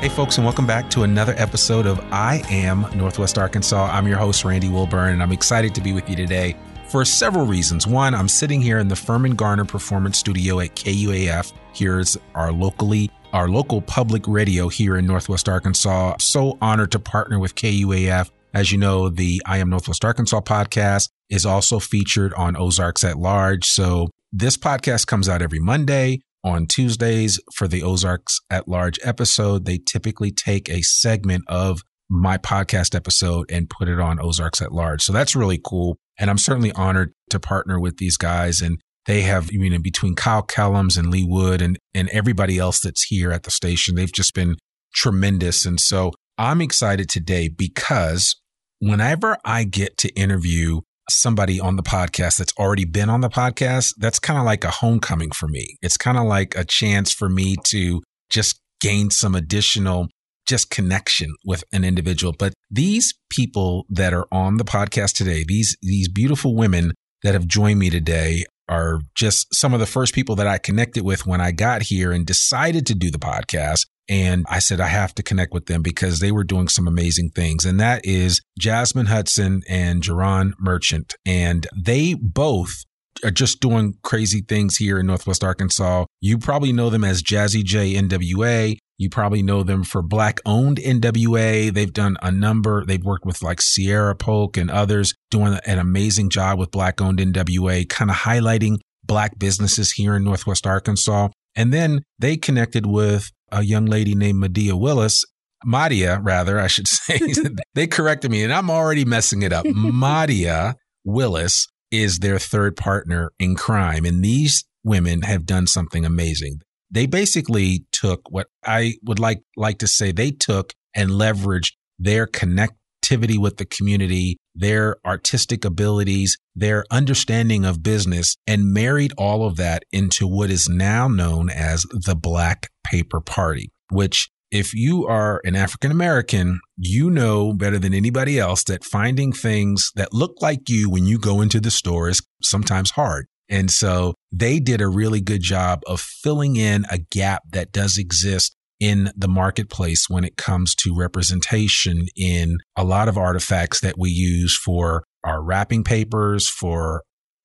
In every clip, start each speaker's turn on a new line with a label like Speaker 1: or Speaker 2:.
Speaker 1: Hey, folks, and welcome back to another episode of I Am Northwest Arkansas. I'm your host, Randy Wilburn, and I'm excited to be with you today for several reasons. One, I'm sitting here in the Furman Garner Performance Studio at KUAF. Here's our locally our local public radio here in Northwest Arkansas. So honored to partner with KUAF. As you know, the I Am Northwest Arkansas podcast is also featured on Ozarks at Large. So this podcast comes out every Monday on Tuesdays for the Ozarks at Large episode. They typically take a segment of my podcast episode and put it on Ozarks at Large. So that's really cool. And I'm certainly honored to partner with these guys. And they have, you know, between Kyle Kellams and Lee Wood and, and everybody else that's here at the station, they've just been tremendous. And so I'm excited today because whenever I get to interview somebody on the podcast that's already been on the podcast, that's kind of like a homecoming for me. It's kind of like a chance for me to just gain some additional just connection with an individual. But these people that are on the podcast today, these these beautiful women that have joined me today are just some of the first people that I connected with when I got here and decided to do the podcast. And I said, I have to connect with them because they were doing some amazing things. And that is Jasmine Hudson and J'Aaron Merchant. And they both are just doing crazy things here in Northwest Arkansas. You probably know them as Jazzy J NWA. You probably know them for Black owned NWA. They've done a number. They've worked with like Sierra Polk and others doing an amazing job with Black owned NWA, kind of highlighting Black businesses here in Northwest Arkansas. And then they connected with a young lady named Medea Willis. Madia, rather, I should say. they corrected me and I'm already messing it up. Madia Willis is their third partner in crime. And these women have done something amazing. they basically took what I would like like to say they took and leveraged their connectivity with the community, their artistic abilities, their understanding of business, and married all of that into what is now known as the Black Paper Party, which if you are an African American, you know better than anybody else that finding things that look like you when you go into the store is sometimes hard. And so they did a really good job of filling in a gap that does exist in the marketplace when it comes to representation in a lot of artifacts that we use for our wrapping papers, for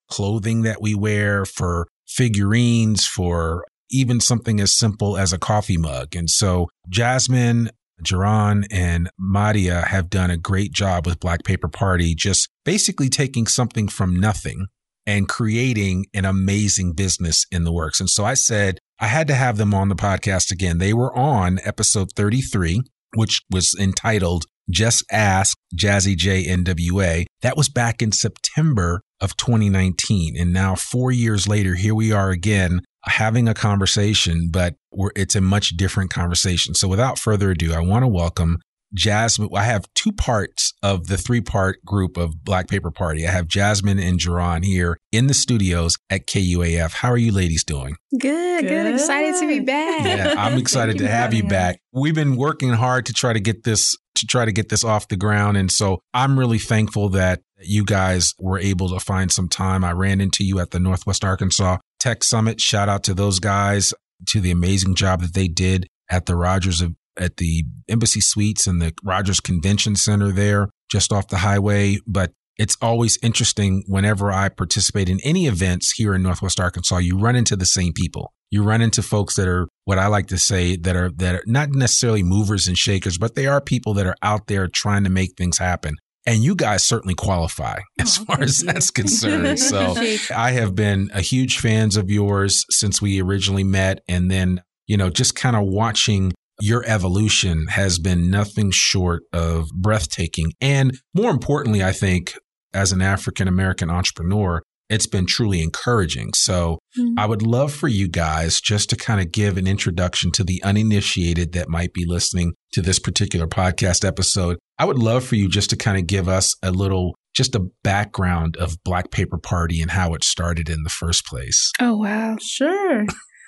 Speaker 1: clothing that we wear, for figurines, for even something as simple as a coffee mug. And so Jasmine, J'Aaron and Madia have done a great job with Black Paper Party, just basically taking something from nothing and creating an amazing business in the works. And so I said, I had to have them on the podcast again. They were on episode 33, which was entitled Just Ask Jazzy J NWA. That was back in September of 2019. And now, four years later, here we are again having a conversation, but it's a much different conversation. So without further ado, I want to welcome Jasmine. I have two parts of the three part group of Black Paper Party. I have Jasmine and J'Aaron here in the studios at KUAF. How are you ladies doing?
Speaker 2: Good, good. good. Excited to be back.
Speaker 1: Yeah, I'm excited to have you back. We've been working hard to try to get this to try to get this off the ground. And so I'm really thankful that you guys were able to find some time. I ran into you at the Northwest Arkansas Tech Summit. Shout out to those guys to the amazing job that they did at the Rogers at the Embassy Suites and the Rogers Convention Center there, just off the highway. But it's always interesting whenever I participate in any events here in Northwest Arkansas, you run into the same people. You run into folks that are what I like to say that are that are not necessarily movers and shakers, but they are people that are out there trying to make things happen. And you guys certainly qualify as oh, far as you. that's concerned. So I have been a huge fans of yours since we originally met. And then, you know, just kind of watching your evolution has been nothing short of breathtaking. And more importantly, I think as an African American entrepreneur, it's been truly encouraging. So mm-hmm. I would love for you guys just to kind of give an introduction to the uninitiated that might be listening to this particular podcast episode. I would love for you just to kind of give us a little just a background of Black Paper Party and how it started in the first place.
Speaker 2: Oh, wow.
Speaker 3: Sure.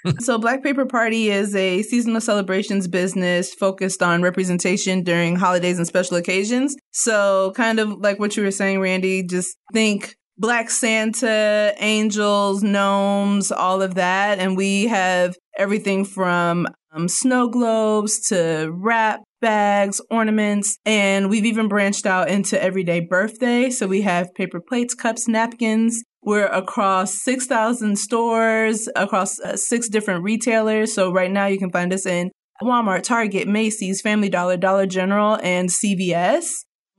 Speaker 3: so, Black Paper Party is a seasonal celebrations business focused on representation during holidays and special occasions. So, kind of like what you were saying, Randy, just think Black Santa, angels, gnomes, all of that. And we have everything from um, snow globes to wrap bags, ornaments, and we've even branched out into everyday birthday. So we have paper plates, cups, napkins. We're across 6,000 stores, across uh, six different retailers. So right now you can find us in Walmart, Target, Macy's, Family Dollar, Dollar General, and CVS.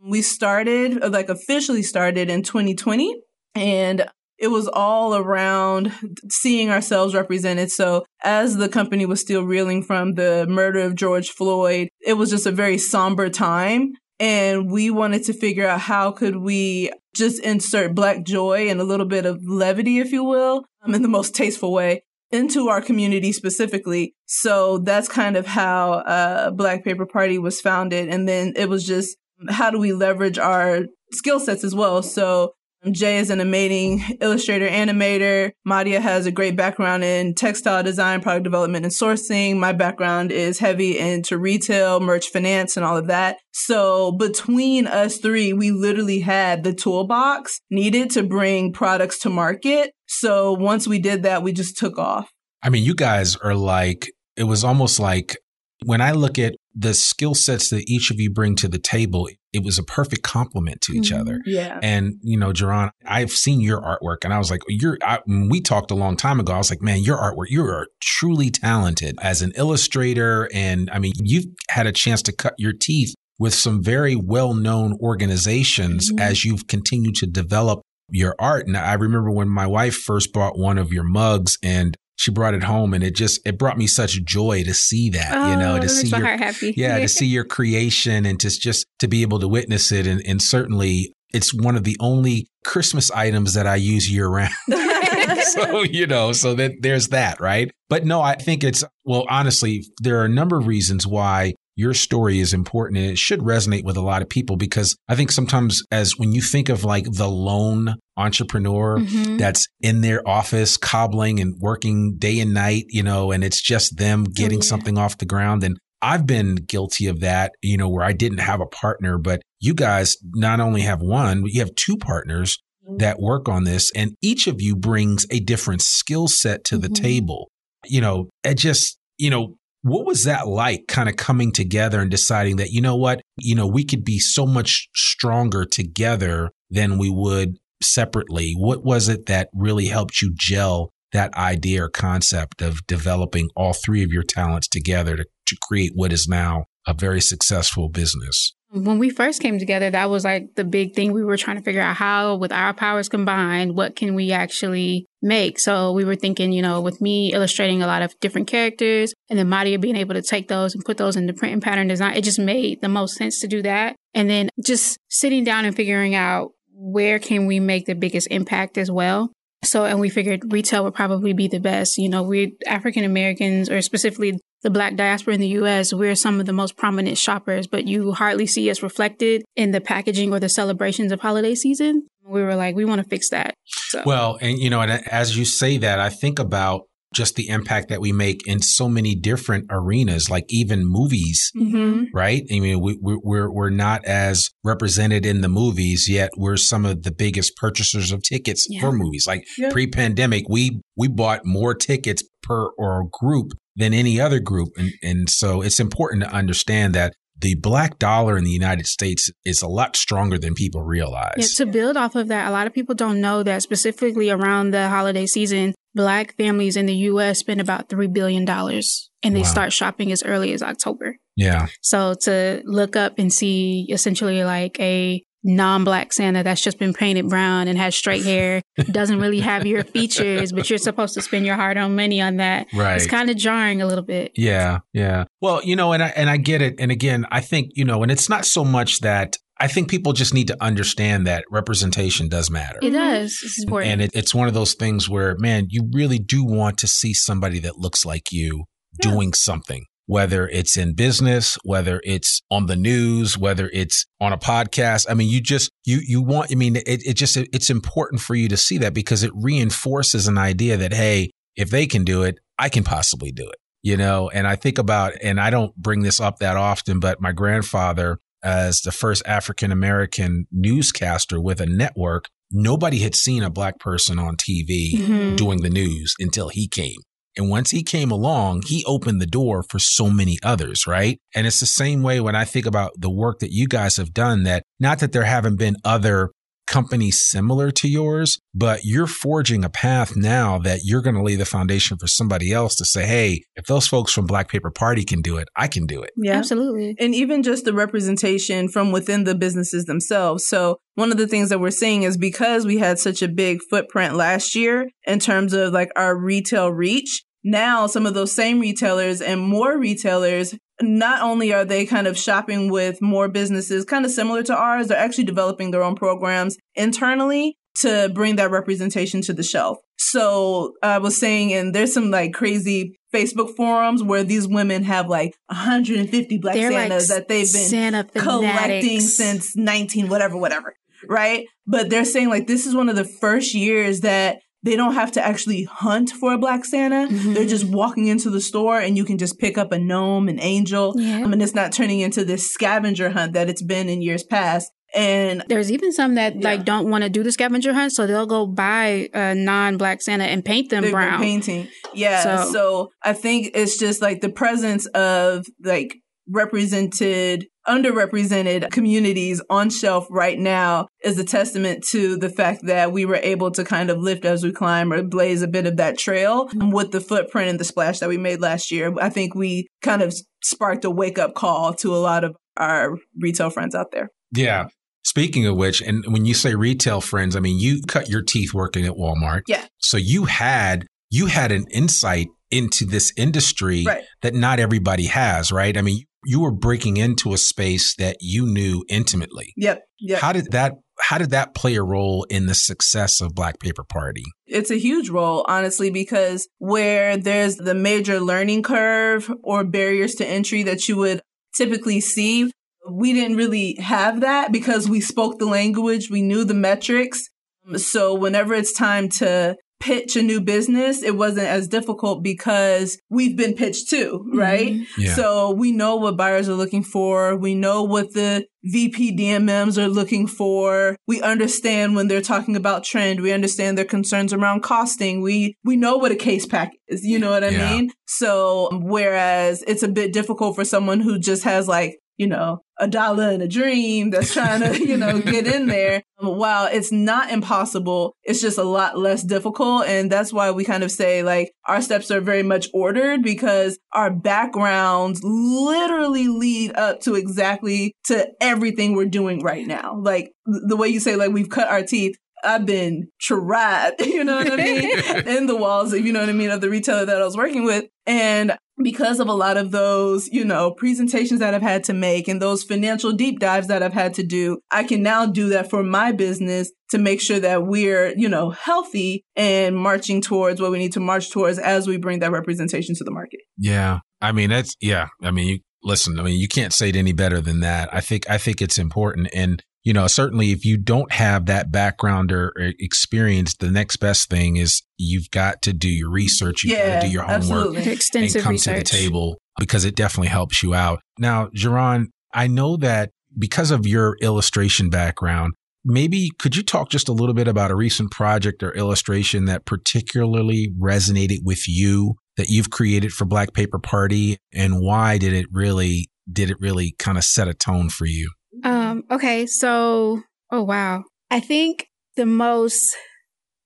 Speaker 3: We started, like officially started in 2020. And it was all around seeing ourselves represented. So, as the company was still reeling from the murder of George Floyd, it was just a very somber time. And we wanted to figure out how could we just insert black joy and a little bit of levity, if you will, um, in the most tasteful way into our community specifically. So that's kind of how uh, Black Paper Party was founded. And then it was just how do we leverage our skill sets as well? So Jay is an amazing illustrator, animator. Madia has a great background in textile design, product development, and sourcing. My background is heavy into retail, merch finance, and all of that. So between us three, we literally had the toolbox needed to bring products to market. So once we did that, we just took off.
Speaker 1: I mean, you guys are like, it was almost like when I look at the skill sets that each of you bring to the table, it was a perfect complement to each mm-hmm. other.
Speaker 3: Yeah.
Speaker 1: And, you know, J'Aaron, I've seen your artwork and I was like, you're, I, we talked a long time ago. I was like, man, your artwork, you are truly talented as an illustrator. And I mean, you've had a chance to cut your teeth with some very well known organizations mm-hmm. as you've continued to develop your art. And I remember when my wife first bought one of your mugs and she brought it home and it just it brought me such joy to see that
Speaker 2: oh,
Speaker 1: you know to
Speaker 2: see
Speaker 1: your yeah to see your creation and to just to be able to witness it and, and certainly it's one of the only christmas items that i use year round so, you know, so that there's that, right? But no, I think it's, well, honestly, there are a number of reasons why your story is important and it should resonate with a lot of people because I think sometimes as when you think of like the lone entrepreneur mm-hmm. that's in their office cobbling and working day and night, you know, and it's just them oh, getting oh, yeah. something off the ground and I've been guilty of that, you know, where I didn't have a partner, but you guys not only have one, but you have two partners mm-hmm. that work on this and each of you brings a different skill set to the mm-hmm. table. You know, it just, you know, what was that like kind of coming together and deciding that, you know what, you know, we could be so much stronger together than we would separately? What was it that really helped you gel that idea or concept of developing all three of your talents together to, to create what is now a very successful business?
Speaker 2: When we first came together, that was like the big thing. We were trying to figure out how, with our powers combined, what can we actually make? So we were thinking, you know, with me illustrating a lot of different characters and then Madia being able to take those and put those into print and pattern design, it just made the most sense to do that. And then just sitting down and figuring out where can we make the biggest impact as well. So, and we figured retail would probably be the best. You know, we African Americans, or specifically the Black diaspora in the US, we're some of the most prominent shoppers, but you hardly see us reflected in the packaging or the celebrations of holiday season. We were like, we want to fix that.
Speaker 1: So. Well, and you know, and uh, as you say that, I think about just the impact that we make in so many different arenas, like even movies, mm-hmm. right? I mean, we, we, we're we're not as represented in the movies yet. We're some of the biggest purchasers of tickets yeah. for movies. Like yeah. pre-pandemic, we we bought more tickets per or group than any other group, and and so it's important to understand that the black dollar in the United States is a lot stronger than people realize.
Speaker 2: Yeah, to build off of that, a lot of people don't know that specifically around the holiday season, black families in the US spend about $3 billion and they wow. start shopping as early as October.
Speaker 1: Yeah.
Speaker 2: So to look up and see essentially like a non-black Santa that's just been painted brown and has straight hair, doesn't really have your features, but you're supposed to spend your hard-earned money on that.
Speaker 1: Right.
Speaker 2: It's kind of jarring a little bit.
Speaker 1: Yeah, yeah. Well, you know, and I and I get it. And again, I think you know, and it's not so much that I think people just need to understand that representation does matter.
Speaker 2: It mm-hmm. does. It's important.
Speaker 1: And it, it's one of those things where, man, you really do want to see somebody that looks like you yeah. doing something whether it's in business, whether it's on the news, whether it's on a podcast. I mean, you just, you, you want, I mean, it, it just, it's important for you to see that because it reinforces an idea that, hey, if they can do it, I can possibly do it, you know? And I think about, and I don't bring this up that often, but my grandfather, as the first African American newscaster with a network, nobody had seen a black person on TV mm-hmm. doing the news until he came. And once he came along, he opened the door for so many others, right? And it's the same way when I think about the work that you guys have done that not that there haven't been other companies similar to yours, but you're forging a path now that you're going to lay the foundation for somebody else to say, hey, if those folks from Black Paper Party can do it, I can do it.
Speaker 2: Yeah, absolutely.
Speaker 3: And even just the representation from within the businesses themselves. So one of the things that we're seeing is because we had such a big footprint last year in terms of like our retail reach, now some of those same retailers and more retailers not only are they kind of shopping with more businesses kind of similar to ours they're actually developing their own programs internally to bring that representation to the shelf. So i was saying and there's some like crazy facebook forums where these women have like 150 black
Speaker 2: they're
Speaker 3: santas
Speaker 2: like
Speaker 3: that they've been
Speaker 2: Santa
Speaker 3: collecting since 19 whatever whatever right? But they're saying like this is one of the first years that they don't have to actually hunt for a black Santa. Mm-hmm. They're just walking into the store and you can just pick up a gnome, an angel. Yeah. I mean, it's not turning into this scavenger hunt that it's been in years past. And
Speaker 2: there's even some that yeah. like don't want to do the scavenger hunt, so they'll go buy a non-black Santa and paint them
Speaker 3: They're
Speaker 2: brown.
Speaker 3: Painting, yeah. So. so I think it's just like the presence of like represented underrepresented communities on shelf right now is a testament to the fact that we were able to kind of lift as we climb or blaze a bit of that trail with the footprint and the splash that we made last year. I think we kind of sparked a wake up call to a lot of our retail friends out there.
Speaker 1: Yeah. Speaking of which, and when you say retail friends, I mean you cut your teeth working at Walmart.
Speaker 3: Yeah.
Speaker 1: So you had you had an insight into this industry
Speaker 3: right.
Speaker 1: that not everybody has, right? I mean, you were breaking into a space that you knew intimately.
Speaker 3: Yep. Yep.
Speaker 1: How did that how did that play a role in the success of Black Paper Party?
Speaker 3: It's a huge role, honestly, because where there's the major learning curve or barriers to entry that you would typically see, we didn't really have that because we spoke the language, we knew the metrics. So whenever it's time to pitch a new business, it wasn't as difficult because we've been pitched too, right?
Speaker 1: Mm-hmm. Yeah.
Speaker 3: So we know what buyers are looking for. We know what the VP DMMs are looking for. We understand when they're talking about trend. We understand their concerns around costing. We, we know what a case pack is. You know what I
Speaker 1: Yeah.
Speaker 3: mean? So whereas it's a bit difficult for someone who just has like, you know, a dollar and a dream that's trying to, you know, get in there. Um, while it's not impossible, it's just a lot less difficult. And that's why we kind of say like our steps are very much ordered because our backgrounds literally lead up to exactly to everything we're doing right now. Like the way you say, like we've cut our teeth. I've been tried, you know what I mean? in the walls of, you know what I mean, of the retailer that I was working with. And because of a lot of those, you know, presentations that I've had to make and those financial deep dives that I've had to do, I can now do that for my business to make sure that we're, you know, healthy and marching towards what we need to march towards as we bring that representation to the market.
Speaker 1: Yeah. I mean, that's, yeah. I mean, you, listen, I mean, you can't say it any better than that. I think, I think it's important. And, you know, certainly if you don't have that background or, or experience, the next best thing is you've got to do your research. You've got
Speaker 3: yeah,
Speaker 1: to do your homework
Speaker 3: absolutely.
Speaker 1: and
Speaker 2: Extensive
Speaker 1: come
Speaker 2: research.
Speaker 1: to the table because it definitely helps you out. Now, J'Aaron, I know that because of your illustration background, maybe could you talk just a little bit about a recent project or illustration that particularly resonated with you that you've created for Black Paper Party and why did it really did it really kind of set a tone for you?
Speaker 2: Um, okay, so oh wow. I think the most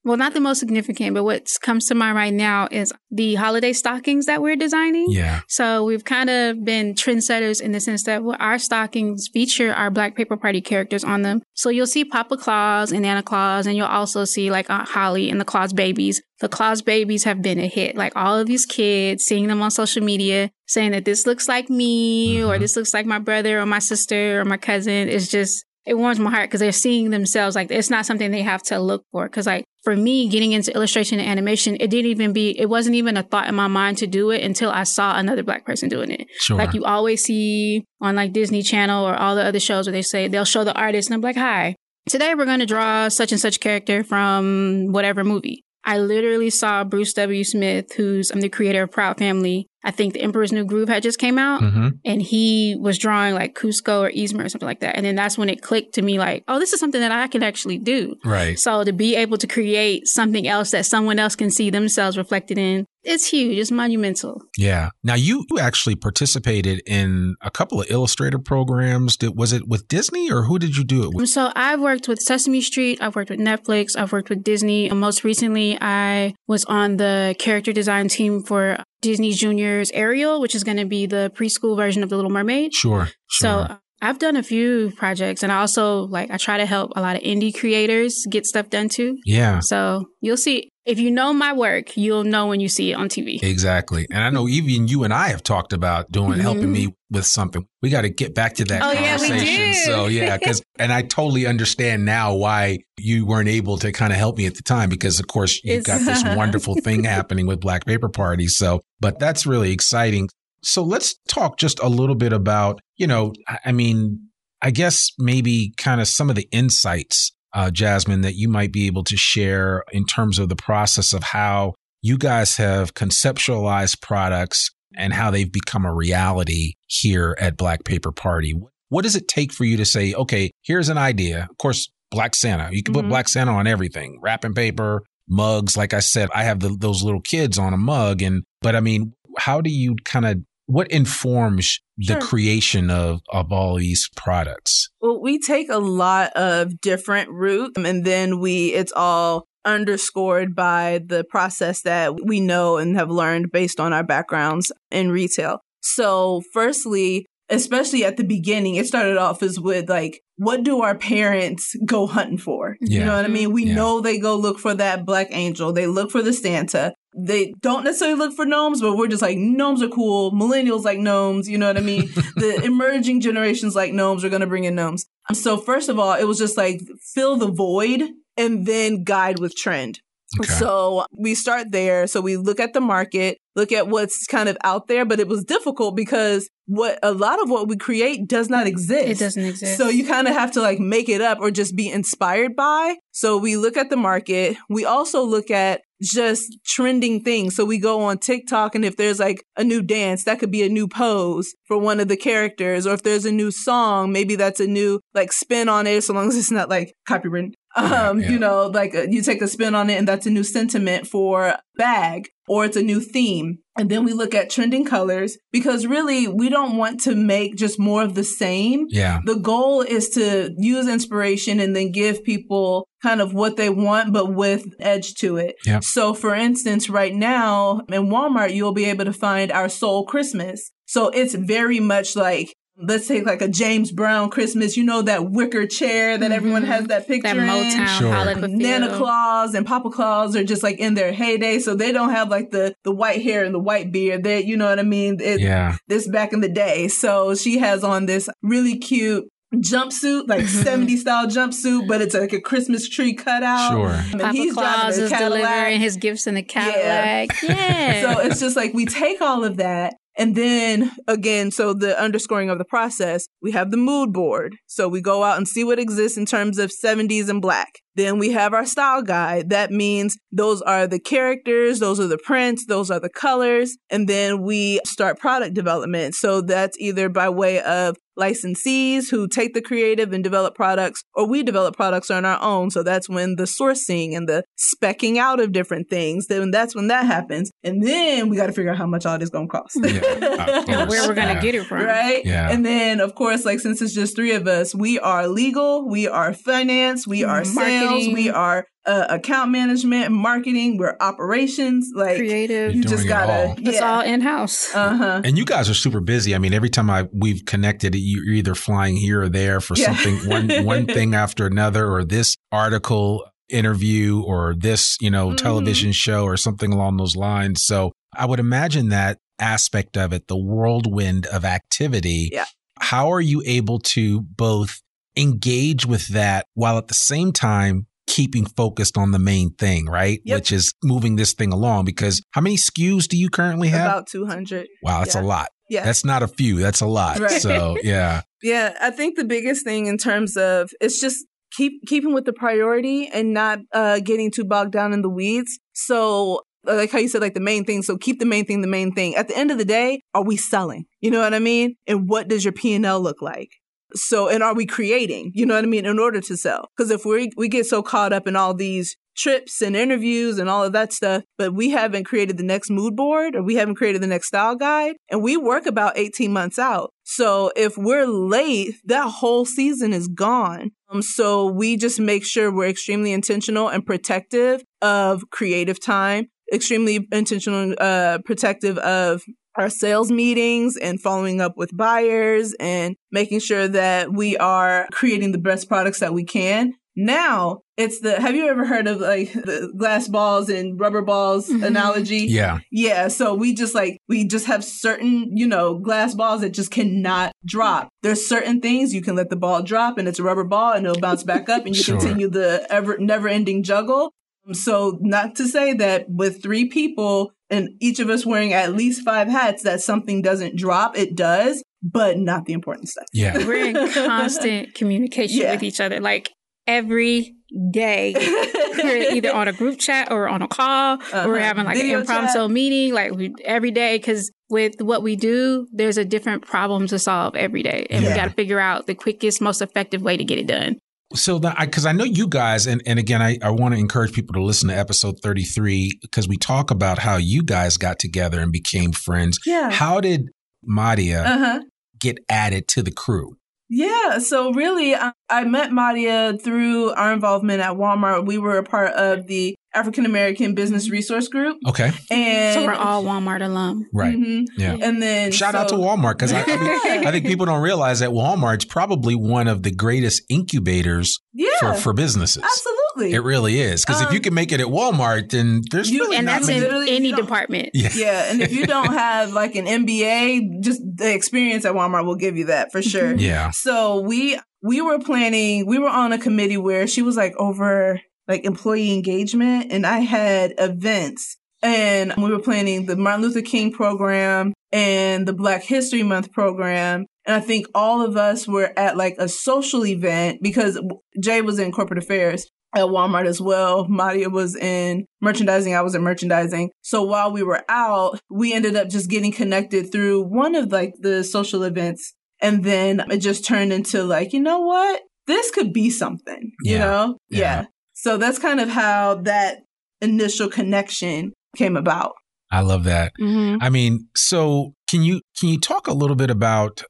Speaker 2: well, not the most significant, but what comes to mind right now is the holiday stockings that we're designing.
Speaker 1: Yeah.
Speaker 2: So we've kind of been trendsetters in the sense that our stockings feature our Black Paper Party characters on them. So you'll see Papa Claus and Anna Claus, and you'll also see like Aunt Holly and the Claus babies. The Claus babies have been a hit. Like all of these kids seeing them on social media saying that this looks like me or
Speaker 1: Mhm.
Speaker 2: this looks like my brother or my sister or my cousin. It's just, it warms my heart because they're seeing themselves like it's not something they have to look for. Because like for me, getting into illustration and animation, it didn't even be, it wasn't even a thought in my mind to do it until I saw another black person doing it.
Speaker 1: Sure.
Speaker 2: Like you always see on like Disney Channel or all the other shows where they say they'll show the artist and I'm like, hi, today we're going to draw such and such character from whatever movie. I literally saw Bruce W. Smith, who's um, the creator of Proud Family. I think The Emperor's New Groove had just came out
Speaker 1: hmm
Speaker 2: and he was drawing like Kuzco or Yzma or something like that. And then that's when it clicked to me like, oh, this is something that I can actually do.
Speaker 1: Right.
Speaker 2: So to be able to create something else that someone else can see themselves reflected in, it's huge. It's monumental.
Speaker 1: Yeah. Now you you actually participated in a couple of illustrator programs. Did, was it with Disney or who did you do it with?
Speaker 2: So I've worked with Sesame Street. I've worked with Netflix. I've worked with Disney. And most recently, I was on the character design team for Disney Junior's Ariel, which is going to be the preschool version of The Little Mermaid.
Speaker 1: Sure.
Speaker 2: So
Speaker 1: Sure.
Speaker 2: uh, I've done a few projects and I also like, I try to help a lot of indie creators get stuff done too.
Speaker 1: yeah.
Speaker 2: So you'll see, if you know my work, you'll know when you see it on TV.
Speaker 1: Exactly. And I know even you and I have talked about doing helping me with something. We got to get back to that
Speaker 2: Mm-hmm. Oh, yeah,
Speaker 1: conversation.
Speaker 2: do.
Speaker 1: So yeah, cuz and I totally understand now why you weren't able to kind of help me at the time because of course you've
Speaker 2: It's-
Speaker 1: got this wonderful thing happening with Black Paper Party. So, but that's really exciting. So let's talk just a little bit about, you know, I mean, I guess maybe kind of some of the insights uh, Jasmine, that you might be able to share in terms of the process of how you guys have conceptualized products and how they've become a reality here at Black Paper Party. What does it take for you to say, okay, here's an idea? Of course, Black Santa. You can put
Speaker 3: Mhm.
Speaker 1: Black Santa on everything, wrapping paper, mugs. Like I said, I have the, those little kids on a mug. And, but I mean, how do you kind of, what informs the creation of, of all these products?
Speaker 3: Well, we take a lot of different routes um, and then we, it's all underscored by the process that we know and have learned based on our backgrounds in retail. So, firstly, especially at the beginning, it started off as with like, what do our parents go hunting for?
Speaker 1: Yeah.
Speaker 3: You know what I mean? We
Speaker 1: Yeah.
Speaker 3: know they go look for that black angel. They look for the Santa. They don't necessarily look for gnomes, but we're just like, gnomes are cool. Millennials like gnomes. You know what I mean? the emerging generations like gnomes are going to bring in gnomes. Um, so first of all, it was just like fill the void and then guide with trend.
Speaker 1: Okay.
Speaker 3: So we start there. So we look at the market, look at what's kind of out there, but it was difficult because what a lot of what we create does not exist.
Speaker 2: It doesn't exist.
Speaker 3: So you kind of have to like make it up or just be inspired by. So we look at the market. We also look at just trending things. So we go on TikTok and if there's like a new dance, that could be a new pose for one of the characters. Or if there's a new song, maybe that's a new like spin on it, so long as it's not like copywritten. Um,
Speaker 1: yeah.
Speaker 3: you know, like uh, you take a spin on it and that's a new sentiment for bag or it's a new theme. And then we look at trending colors because really we don't want to make just more of the same.
Speaker 1: yeah.
Speaker 3: The goal is to use inspiration and then give people kind of what they want, but with edge to it.
Speaker 1: Yep.
Speaker 3: So for instance, right now in Walmart, you'll be able to find our Soul Christmas. So it's very much like, let's say like a James Brown Christmas, you know, that wicker chair that everyone
Speaker 2: Mhm.
Speaker 3: has that picture
Speaker 2: that
Speaker 3: in.
Speaker 1: Sure.
Speaker 2: Hollywood
Speaker 3: Nana. Claus and Papa Claus are just like in their heyday, so they don't have like the the white hair and the white beard. They, you know what I mean? It,
Speaker 1: Yeah.
Speaker 3: This back in the day. So she has on this really cute jumpsuit, like
Speaker 2: Mhm.
Speaker 3: 70 style jumpsuit, but it's like a Christmas tree cutout.
Speaker 1: Sure.
Speaker 3: And
Speaker 2: Papa
Speaker 3: he's
Speaker 2: Claus
Speaker 3: driving a
Speaker 2: is
Speaker 3: Cadillac.
Speaker 2: delivering his gifts in the Cadillac. Yeah.
Speaker 3: So it's just like we take all of that. And then again, so the underscoring of the process, we have the mood board. So we go out and see what exists in terms of 70s and black. Then we have our style guide. That means those are the characters, those are the prints, those are the colors. And then we start product development. So that's either by way of licensees who take the creative and develop products, or we develop products on our own. So that's when the sourcing and the specking out of different things, then that's when that happens. And then we got to figure out how much all this going to cost.
Speaker 1: Yeah.
Speaker 2: And where we're gonna
Speaker 1: Yeah.
Speaker 2: get it from.
Speaker 3: Right?
Speaker 1: Yeah.
Speaker 3: And then, of course, like since it's just three of us, we are legal, we are finance, we are mm-hmm. sales,
Speaker 2: Marketing.
Speaker 3: we are uh, account management, marketing, we're operations. Like,
Speaker 2: Creative.
Speaker 3: you
Speaker 1: You're
Speaker 3: just
Speaker 1: doing it
Speaker 3: gotta,
Speaker 1: all.
Speaker 2: It's all in house.
Speaker 3: Uh huh.
Speaker 1: And you guys are super busy. I mean, every time I we've connected, you're either flying here or there for
Speaker 3: Yeah.
Speaker 1: something one one thing after another, or this article interview, or this you know
Speaker 3: Mhm.
Speaker 1: television show, or something along those lines. So I would imagine that aspect of it, the whirlwind of activity.
Speaker 3: Yeah.
Speaker 1: How are you able to both engage with that while at the same time keeping focused on the main thing, right?
Speaker 3: Yep.
Speaker 1: Which is moving this thing along. Because how many SKUs do you currently have?
Speaker 3: About 200.
Speaker 1: wow, that's
Speaker 3: yeah.
Speaker 1: a lot.
Speaker 3: Yeah.
Speaker 1: That's not a few. That's a lot.
Speaker 3: Right.
Speaker 1: So yeah,
Speaker 3: Yeah, I think the biggest thing in terms of it's just keep keeping with the priority and not uh, getting too bogged down in the weeds. So uh, like how you said, like the main thing. So keep the main thing the main thing. At the end of the day, are we selling? You know what I mean? And what does your P and L look like? So and are we creating? You know what I mean? In order to sell, because if we we get so caught up in all these trips and interviews and all of that stuff, but we haven't created the next mood board or we haven't created the next style guide, and we work about 18 months out. So if we're late, that whole season is gone. Um, so we just make sure we're extremely intentional and protective of creative time, extremely intentional, uh, protective of our sales meetings and following up with buyers and making sure that we are creating the best products that we can. Now it's the, have you ever heard of like the glass balls and rubber balls
Speaker 2: Mhm.
Speaker 3: analogy?
Speaker 1: yeah,
Speaker 3: Yeah, so we just like we just have certain, you know, glass balls that just cannot drop. There's certain things you can let the ball drop and it's a rubber ball and it'll bounce back up and you
Speaker 1: Sure.
Speaker 3: continue the ever never-ending juggle. So not to say that with three people and each of us wearing at least five hats that something doesn't drop, it does, but not the important stuff.
Speaker 1: yeah.
Speaker 2: We're in constant communication
Speaker 3: Yeah.
Speaker 2: with each other, like every day. We're either on a group chat or on a call, or we're
Speaker 3: Uh-huh.
Speaker 2: having like
Speaker 3: Video
Speaker 2: an impromptu
Speaker 3: chat.
Speaker 2: meeting, like we, every day. Because with what we do, there's a different problem to solve every day, and we
Speaker 1: Yeah.
Speaker 2: got to figure out the quickest, most effective way to get it done.
Speaker 1: So that because I know you guys, and, and again, I, I want to encourage people to listen to episode 33 because we talk about how you guys got together and became friends.
Speaker 3: Yeah.
Speaker 1: How did Madia
Speaker 3: Uh-huh.
Speaker 1: get added to the crew?
Speaker 3: Yeah, so really, I, I met Madia through our involvement at Walmart. We were a part of the African American Business Resource Group,
Speaker 1: Okay,
Speaker 3: and
Speaker 2: So we're all Walmart alum.
Speaker 1: right.
Speaker 3: Mhm.
Speaker 1: Yeah.
Speaker 3: And then
Speaker 1: Shout out to Walmart because I, I, mean, I think people don't realize that Walmart's probably one of the greatest incubators
Speaker 3: Yeah,
Speaker 1: for, for businesses.
Speaker 3: absolutely.
Speaker 1: It really is because if you
Speaker 3: Um,
Speaker 1: can make it at Walmart, then there's
Speaker 3: you-
Speaker 1: really
Speaker 2: And
Speaker 1: not
Speaker 2: that's
Speaker 1: many-
Speaker 2: in any department.
Speaker 1: yeah.
Speaker 3: yeah, and if you don't have like an MBA, just the experience at Walmart will give you that for sure.
Speaker 1: Yeah.
Speaker 3: So we we were planning, we were on a committee where she was like over like employee engagement and I had events and we were planning the Martin Luther King program and the Black History Month program. And I think all of us were at like a social event because Jay was in corporate affairs at Walmart as well. Madia was in merchandising. I was in merchandising. So while we were out, we ended up just getting connected through one of like the social events. And then it just turned into like, you know what? This could be something, you know?
Speaker 1: Yeah.
Speaker 3: yeah. So that's kind of how that initial connection came about.
Speaker 1: I love that.
Speaker 2: Mhm.
Speaker 1: I mean, so can you can you talk a little bit about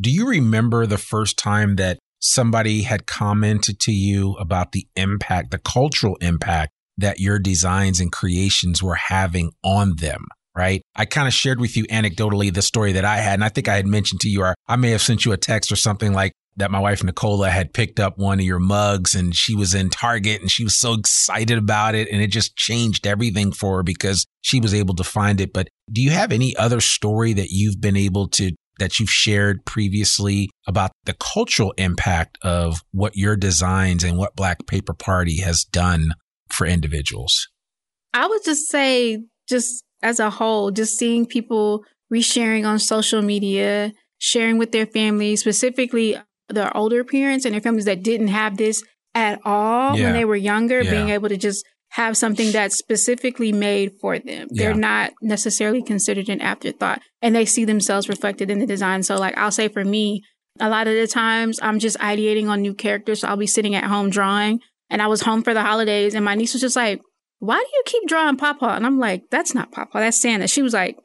Speaker 1: do you remember the first time that somebody had commented to you about the impact, the cultural impact that your designs and creations were having on them? Right. I kind of shared with you anecdotally the story that I had. And I think I had mentioned to you, or I may have sent you a text or something like that. My wife, Nicola, had picked up one of your mugs and she was in Target and she was so excited about it. And it just changed everything for her because she was able to find it. But do you have any other story that you've been able to, that you've shared previously about the cultural impact of what your designs and what Black Paper Party has done for individuals?
Speaker 2: I would just say, just as a whole, just seeing people resharing on social media, sharing with their families, specifically their older parents and their families that didn't have this at all
Speaker 1: Yeah.
Speaker 2: when they were younger,
Speaker 1: Yeah.
Speaker 2: being able to just have something that's specifically made for them. They're not necessarily considered an afterthought and they see themselves reflected in the design. So, like, I'll say for me, a lot of the times I'm just ideating on new characters. So I'll be sitting at home drawing and I was home for the holidays and my niece was just like, why do you keep drawing Papa? And I'm like, that's not Papa, that's Santa. She was like,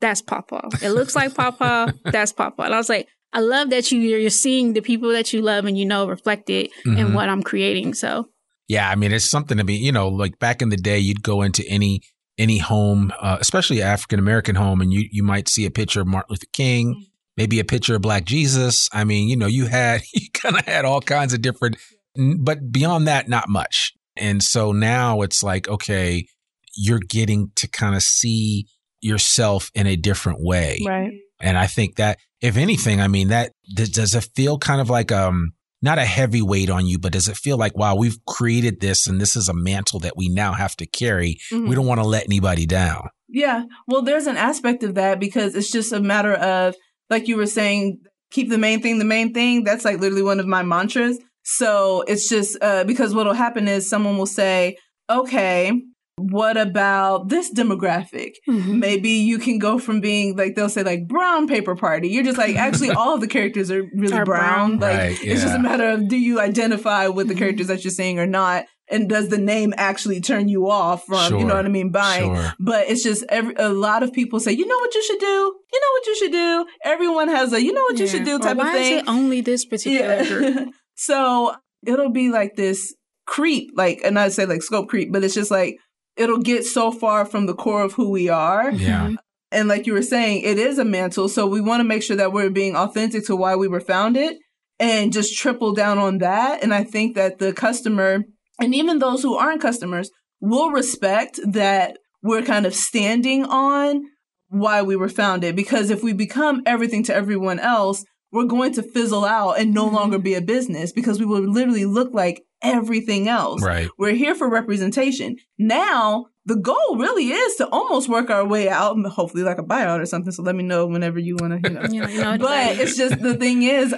Speaker 2: that's Papa. It looks like Papa, that's Papa. And I was like, I love that you you're seeing the people that you love and you know reflected
Speaker 1: Mhm.
Speaker 2: in what I'm creating. So
Speaker 1: Yeah, I mean, it's something to be, you know, like back in the day, you'd go into any any home, uh, especially African American home, and you you might see a picture of Martin Luther King, maybe a picture of Black Jesus. I mean, you know, you had you kind of had all kinds of different, but beyond that, not much. And so now it's like, okay, you're getting to kind of see yourself in a different way.
Speaker 3: Right.
Speaker 1: And I think that if anything, I mean, that does, it feel kind of like, um, not a heavy weight on you, but does it feel like, wow, we've created this and this is a mantle that we now have to carry.
Speaker 3: Mhm.
Speaker 1: We don't want to let anybody down.
Speaker 3: Yeah. Well, there's an aspect of that because it's just a matter of, like you were saying, keep the main thing the main thing. That's like literally one of my mantras. So it's just uh, because what'll happen is someone will say, okay, what about this demographic? Maybe you can go from being like, they'll say like brown paper party. You're just like, actually, all of the characters are really
Speaker 2: Are
Speaker 3: brown.
Speaker 2: brown.
Speaker 3: Like,
Speaker 1: Right,
Speaker 3: it's just a matter of do you identify with the
Speaker 2: Mhm.
Speaker 3: characters that you're seeing or not? And does the name actually turn you off from, you know what I mean, buying?
Speaker 1: Sure.
Speaker 3: But it's just every, a lot of people say, you know what you should do? You know what you should do? Everyone has a, you know what you should do type
Speaker 2: why
Speaker 3: of thing.
Speaker 2: is it only this particular group?
Speaker 3: So it'll be like this creep, like, and I'd say like scope creep, but it's just like, it'll get so far from the core of who we are.
Speaker 1: Yeah.
Speaker 3: And like you were saying, it is a mantle. So we want to make sure that we're being authentic to why we were founded and just triple down on that. And I think that the customer and even those who aren't customers will respect that we're kind of standing on why we were founded. Because if we become everything to everyone else, we're going to fizzle out and no
Speaker 2: Mhm.
Speaker 3: longer be a business because we will literally look like everything else.
Speaker 1: Right.
Speaker 3: We're here for representation. Now, the goal really is to almost work our way out, hopefully like a buyout or something. So let me know whenever you want to, you know.
Speaker 2: You know, you know,
Speaker 3: but it's just the thing is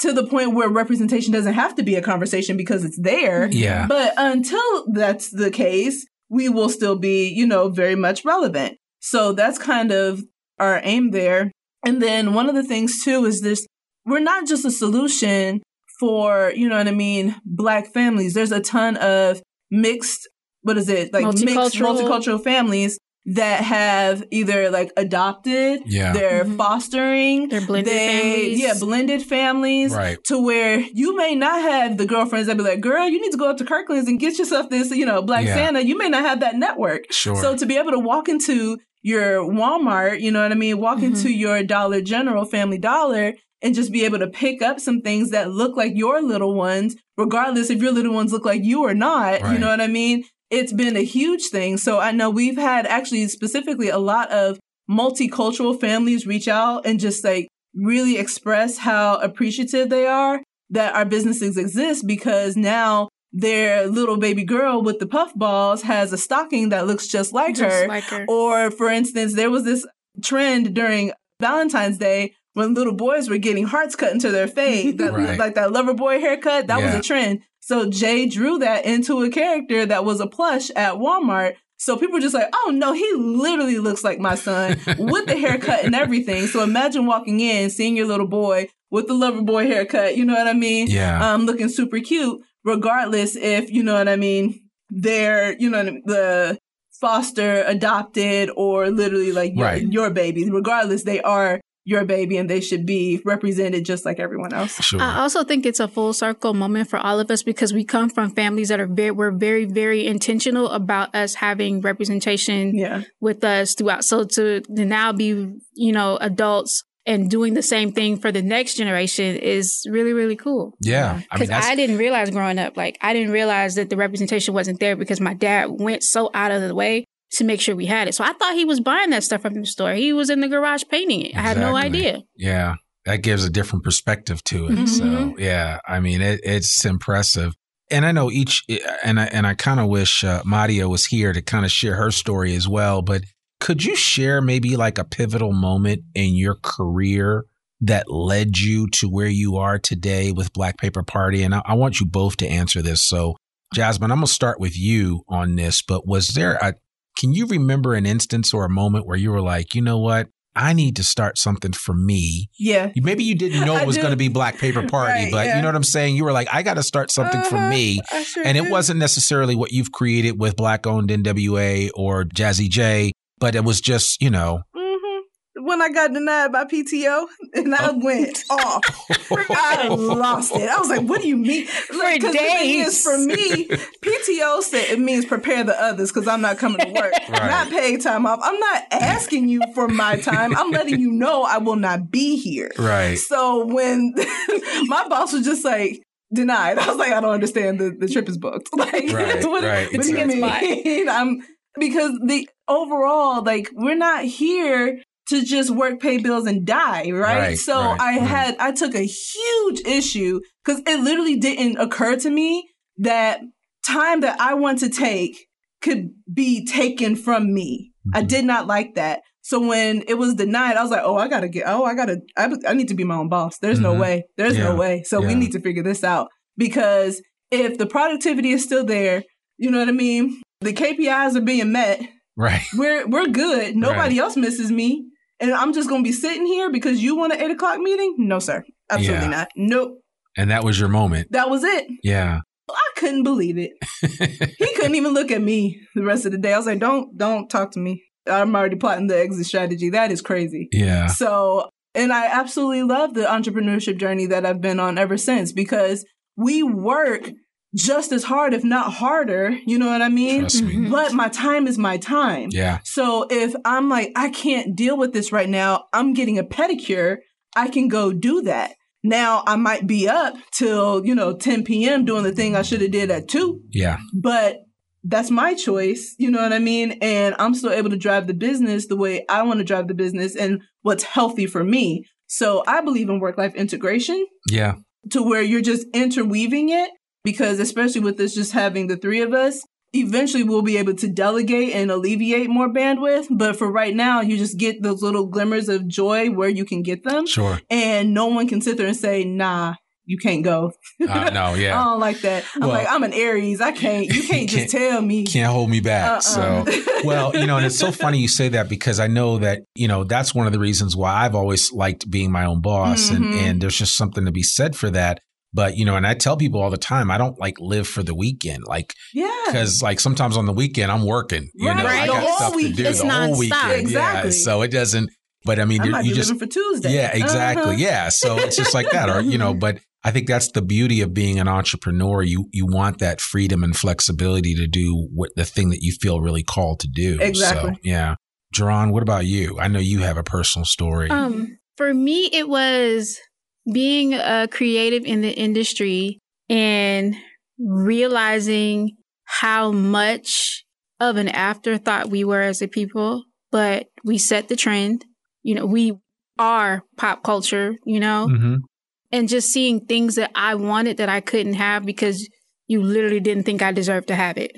Speaker 3: to the point where representation doesn't have to be a conversation because it's there.
Speaker 1: Yeah.
Speaker 3: But until that's the case, we will still be, you know, very much relevant. So that's kind of our aim there. And then one of the things too is this we're not just a solution for, you know what I mean, black families. There's a ton of mixed, what is it, like mixed
Speaker 2: Multicultural.
Speaker 3: multicultural families that have either like adopted,
Speaker 1: Yeah.
Speaker 3: they're
Speaker 2: Mhm.
Speaker 3: fostering,
Speaker 2: They're blended
Speaker 3: they,
Speaker 2: families.
Speaker 3: Yeah, blended families
Speaker 1: Right.
Speaker 3: to where you may not have the girlfriends that be like, girl, you need to go up to Kirkland's and get yourself this, you know, Black
Speaker 1: Yeah.
Speaker 3: Santa. You may not have that network.
Speaker 1: Sure.
Speaker 3: So to be able to walk into your Walmart, you know what I mean, walk
Speaker 2: Mhm.
Speaker 3: into your Dollar General, Family Dollar, and just be able to pick up some things that look like your little ones, regardless if your little ones look like you or not.
Speaker 1: Right.
Speaker 3: You know what I mean? It's been a huge thing. So I know we've had actually specifically a lot of multicultural families reach out and just like really express how appreciative they are that our businesses exist because now their little baby girl with the puff balls has a stocking that looks just like,
Speaker 2: Just
Speaker 3: her.
Speaker 2: like her.
Speaker 3: Or, for instance, there was this trend during Valentine's Day when little boys were getting hearts cut into their face, that,
Speaker 1: Right.
Speaker 3: like that lover boy haircut. That was a trend. So Jay drew that into a character that was a plush at Walmart. So people were just like, oh no, he literally looks like my son with the haircut and everything. So imagine walking in, seeing your little boy with the lover boy haircut. You know what I mean?
Speaker 1: Yeah.
Speaker 3: Um, looking super cute, regardless if, you know what I mean, they're, you know, what I mean, the foster adopted or literally like your,
Speaker 1: Right.
Speaker 3: your baby. Regardless, they are your baby and they should be represented just like everyone else.
Speaker 1: Sure.
Speaker 2: I also think it's a full circle moment for all of us because we come from families that are very, we're very, very intentional about us having representation
Speaker 3: Yeah.
Speaker 2: with us throughout. So to, to now be, you know, adults and doing the same thing for the next generation is really, really cool.
Speaker 1: yeah. I mean,
Speaker 2: Because I, didn't realize growing up, like I didn't realize that the representation wasn't there because my dad went so out of the way to make sure we had it. So I thought he was buying that stuff from the store. He was in the garage painting it. I had no idea.
Speaker 1: yeah. That gives a different perspective to it. So,
Speaker 3: Mhm.
Speaker 1: yeah. I mean, it, it's impressive. And I know each, and I, and I kind of wish uh, Madia was here to kind of share her story as well. But could you share maybe like a pivotal moment in your career that led you to where you are today with Black Paper Party? And I, I want you both to answer this. So, Jasmine, I'm going to start with you on this, but was there a, can you remember an instance or a moment where you were like, you know what? I need to start something for me.
Speaker 3: Yeah.
Speaker 1: Maybe you didn't know it was going to be Black Paper Party,
Speaker 3: Right,
Speaker 1: but
Speaker 3: yeah.
Speaker 1: you know what I'm saying? You were like, I got to start something for
Speaker 3: Uh-huh.
Speaker 1: me.
Speaker 3: I sure
Speaker 1: And it
Speaker 3: did.
Speaker 1: wasn't necessarily what you've created with Black owned NWA or Jazzy J, but it was just, you know.
Speaker 3: When I got denied by PTO and I
Speaker 1: Oh.
Speaker 3: went off, I lost it. I was like, "What do you mean?" Like, thing
Speaker 2: days.
Speaker 3: is, for me, PTO said it means prepare the others because I'm not coming to work,
Speaker 1: Right.
Speaker 3: not paid time off. I'm not asking you for my time. I'm letting you know I will not be here.
Speaker 1: right.
Speaker 3: So when my boss was just like denied, I was like, I don't understand. The, the trip is booked. Like,
Speaker 1: Right,
Speaker 3: what,
Speaker 1: right,
Speaker 3: what do you mean? I'm because the overall, like, we're not here to just work, pay bills, and die, right?
Speaker 1: Right,
Speaker 3: so
Speaker 1: right,
Speaker 3: I
Speaker 1: right.
Speaker 3: had I took a huge issue because it literally didn't occur to me that time that I want to take could be taken from me. I
Speaker 1: Mhm.
Speaker 3: did not like that. So when it was denied, I was like, "Oh, I gotta get. Oh, I gotta. I, I need to be my own boss. There's no
Speaker 1: Mhm.
Speaker 3: way. There's
Speaker 1: Yeah.
Speaker 3: no way. So
Speaker 1: Yeah.
Speaker 3: we need to figure this out because if the productivity is still there, you know what I mean. The KPIs are being met.
Speaker 1: Right.
Speaker 3: We're we're good. Nobody else misses me, and I'm just gonna be sitting here because you want an eight o'clock meeting? No, sir. Absolutely
Speaker 1: Yeah.
Speaker 3: not. Nope.
Speaker 1: And that was your moment.
Speaker 3: That was it.
Speaker 1: Yeah.
Speaker 3: I couldn't believe it. he couldn't even look at me the rest of the day. I was like, "Don't, don't talk to me. I'm already plotting the exit strategy. That is crazy."
Speaker 1: yeah.
Speaker 3: So, and I absolutely love the entrepreneurship journey that I've been on ever since because we work just as hard, if not harder. You know what I mean?
Speaker 1: Trust me.
Speaker 2: Mhm.
Speaker 3: But my time is my time.
Speaker 1: Yeah.
Speaker 3: So if I'm like, I can't deal with this right now, I'm getting a pedicure, I can go do that. Now I might be up till, you know, 10 p.m. doing the thing I should have did at 2,
Speaker 1: Yeah.
Speaker 3: but that's my choice, you know what I mean? And I'm still able to drive the business the way I want to drive the business and what's healthy for me. So I believe in work life integration
Speaker 1: Yeah.
Speaker 3: to where you're just interweaving it because especially with this just having the three of us eventually we'll be able to delegate and alleviate more bandwidth but for right now you just get those little glimmers of joy where you can get them
Speaker 1: Sure.
Speaker 3: and no one can sit there and say nah you can't go
Speaker 1: Uh, no,
Speaker 3: i don't like that i'm
Speaker 1: Well-
Speaker 3: like i'm an aries i can't you can't just tell me
Speaker 1: Can't hold me back.
Speaker 3: Uh-uh.
Speaker 1: So, well, you know, and it's so funny you say that because I know that, you know, that's one of the reasons why I've always liked being my own boss. And,
Speaker 3: Mhm.
Speaker 1: and there's just something to be said for that. But, you know, and I tell people all the time, I don't like live for the weekend. Like,
Speaker 3: yeah
Speaker 1: because like sometimes on the weekend I'm working, you
Speaker 3: Right,
Speaker 1: know, I
Speaker 2: right.
Speaker 1: got
Speaker 2: The whole
Speaker 1: stuff to do
Speaker 2: it's
Speaker 1: the whole
Speaker 2: nonstop.
Speaker 1: weekend. Yeah.
Speaker 3: Exactly.
Speaker 1: So it doesn't, but I mean,
Speaker 3: i
Speaker 1: you
Speaker 3: might
Speaker 1: you
Speaker 3: be
Speaker 1: just,
Speaker 3: living for tuesday
Speaker 1: yeah, exactly.
Speaker 3: Uh-huh.
Speaker 1: Yeah. So it's just like that. Or, you know, but I think that's the beauty of being an entrepreneur. You you want that freedom and flexibility to do what the thing that you feel really called to do.
Speaker 3: Exactly.
Speaker 1: So, yeah. J'Aaron, what about you? I know you have a personal story.
Speaker 2: Um, for me, it was being a creative in the industry and realizing how much of an afterthought we were as a people, but we set the trend. You know, we are pop culture, you know,
Speaker 1: mm-hmm.
Speaker 2: and just seeing things that I wanted that I couldn't have because you literally didn't think I deserved to have it.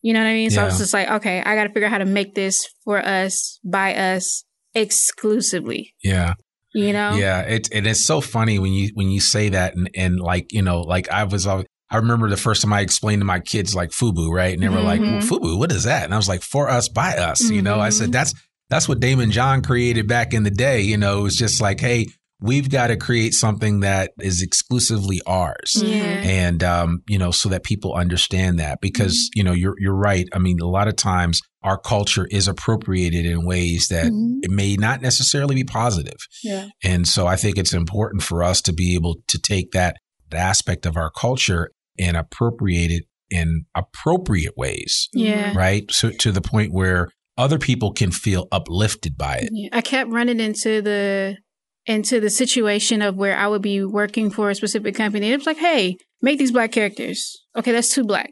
Speaker 2: You know what I mean? So I was just like, okay, I got to figure out how to make this for us, by us, exclusively.
Speaker 1: Yeah.
Speaker 2: You know?
Speaker 1: Yeah, it and it's so funny when you when you say that and and like you know like I was I remember the first time I explained to my kids like FUBU right and they were like well. FUBU what is that and I was like for us by us you know I said
Speaker 2: Mhm.
Speaker 1: that's that's what Daymond John created back in the day you know it was just like hey we've got to create something that is exclusively ours
Speaker 2: Yeah.
Speaker 1: and um, you know so that people understand that because you know you're you're right I mean a lot of times our culture is appropriated in ways that
Speaker 2: Mhm.
Speaker 1: it may not necessarily be positive
Speaker 2: Yeah.
Speaker 1: and so I think it's important for us to be able to take that aspect of our culture and appropriate it in appropriate ways,
Speaker 2: Yeah.
Speaker 1: right? So to the point where other people can feel uplifted by it.
Speaker 2: Yeah, I kept running into the into the situation of where I would be working for a specific company. And it was like, hey, make these black characters. Okay, that's too black.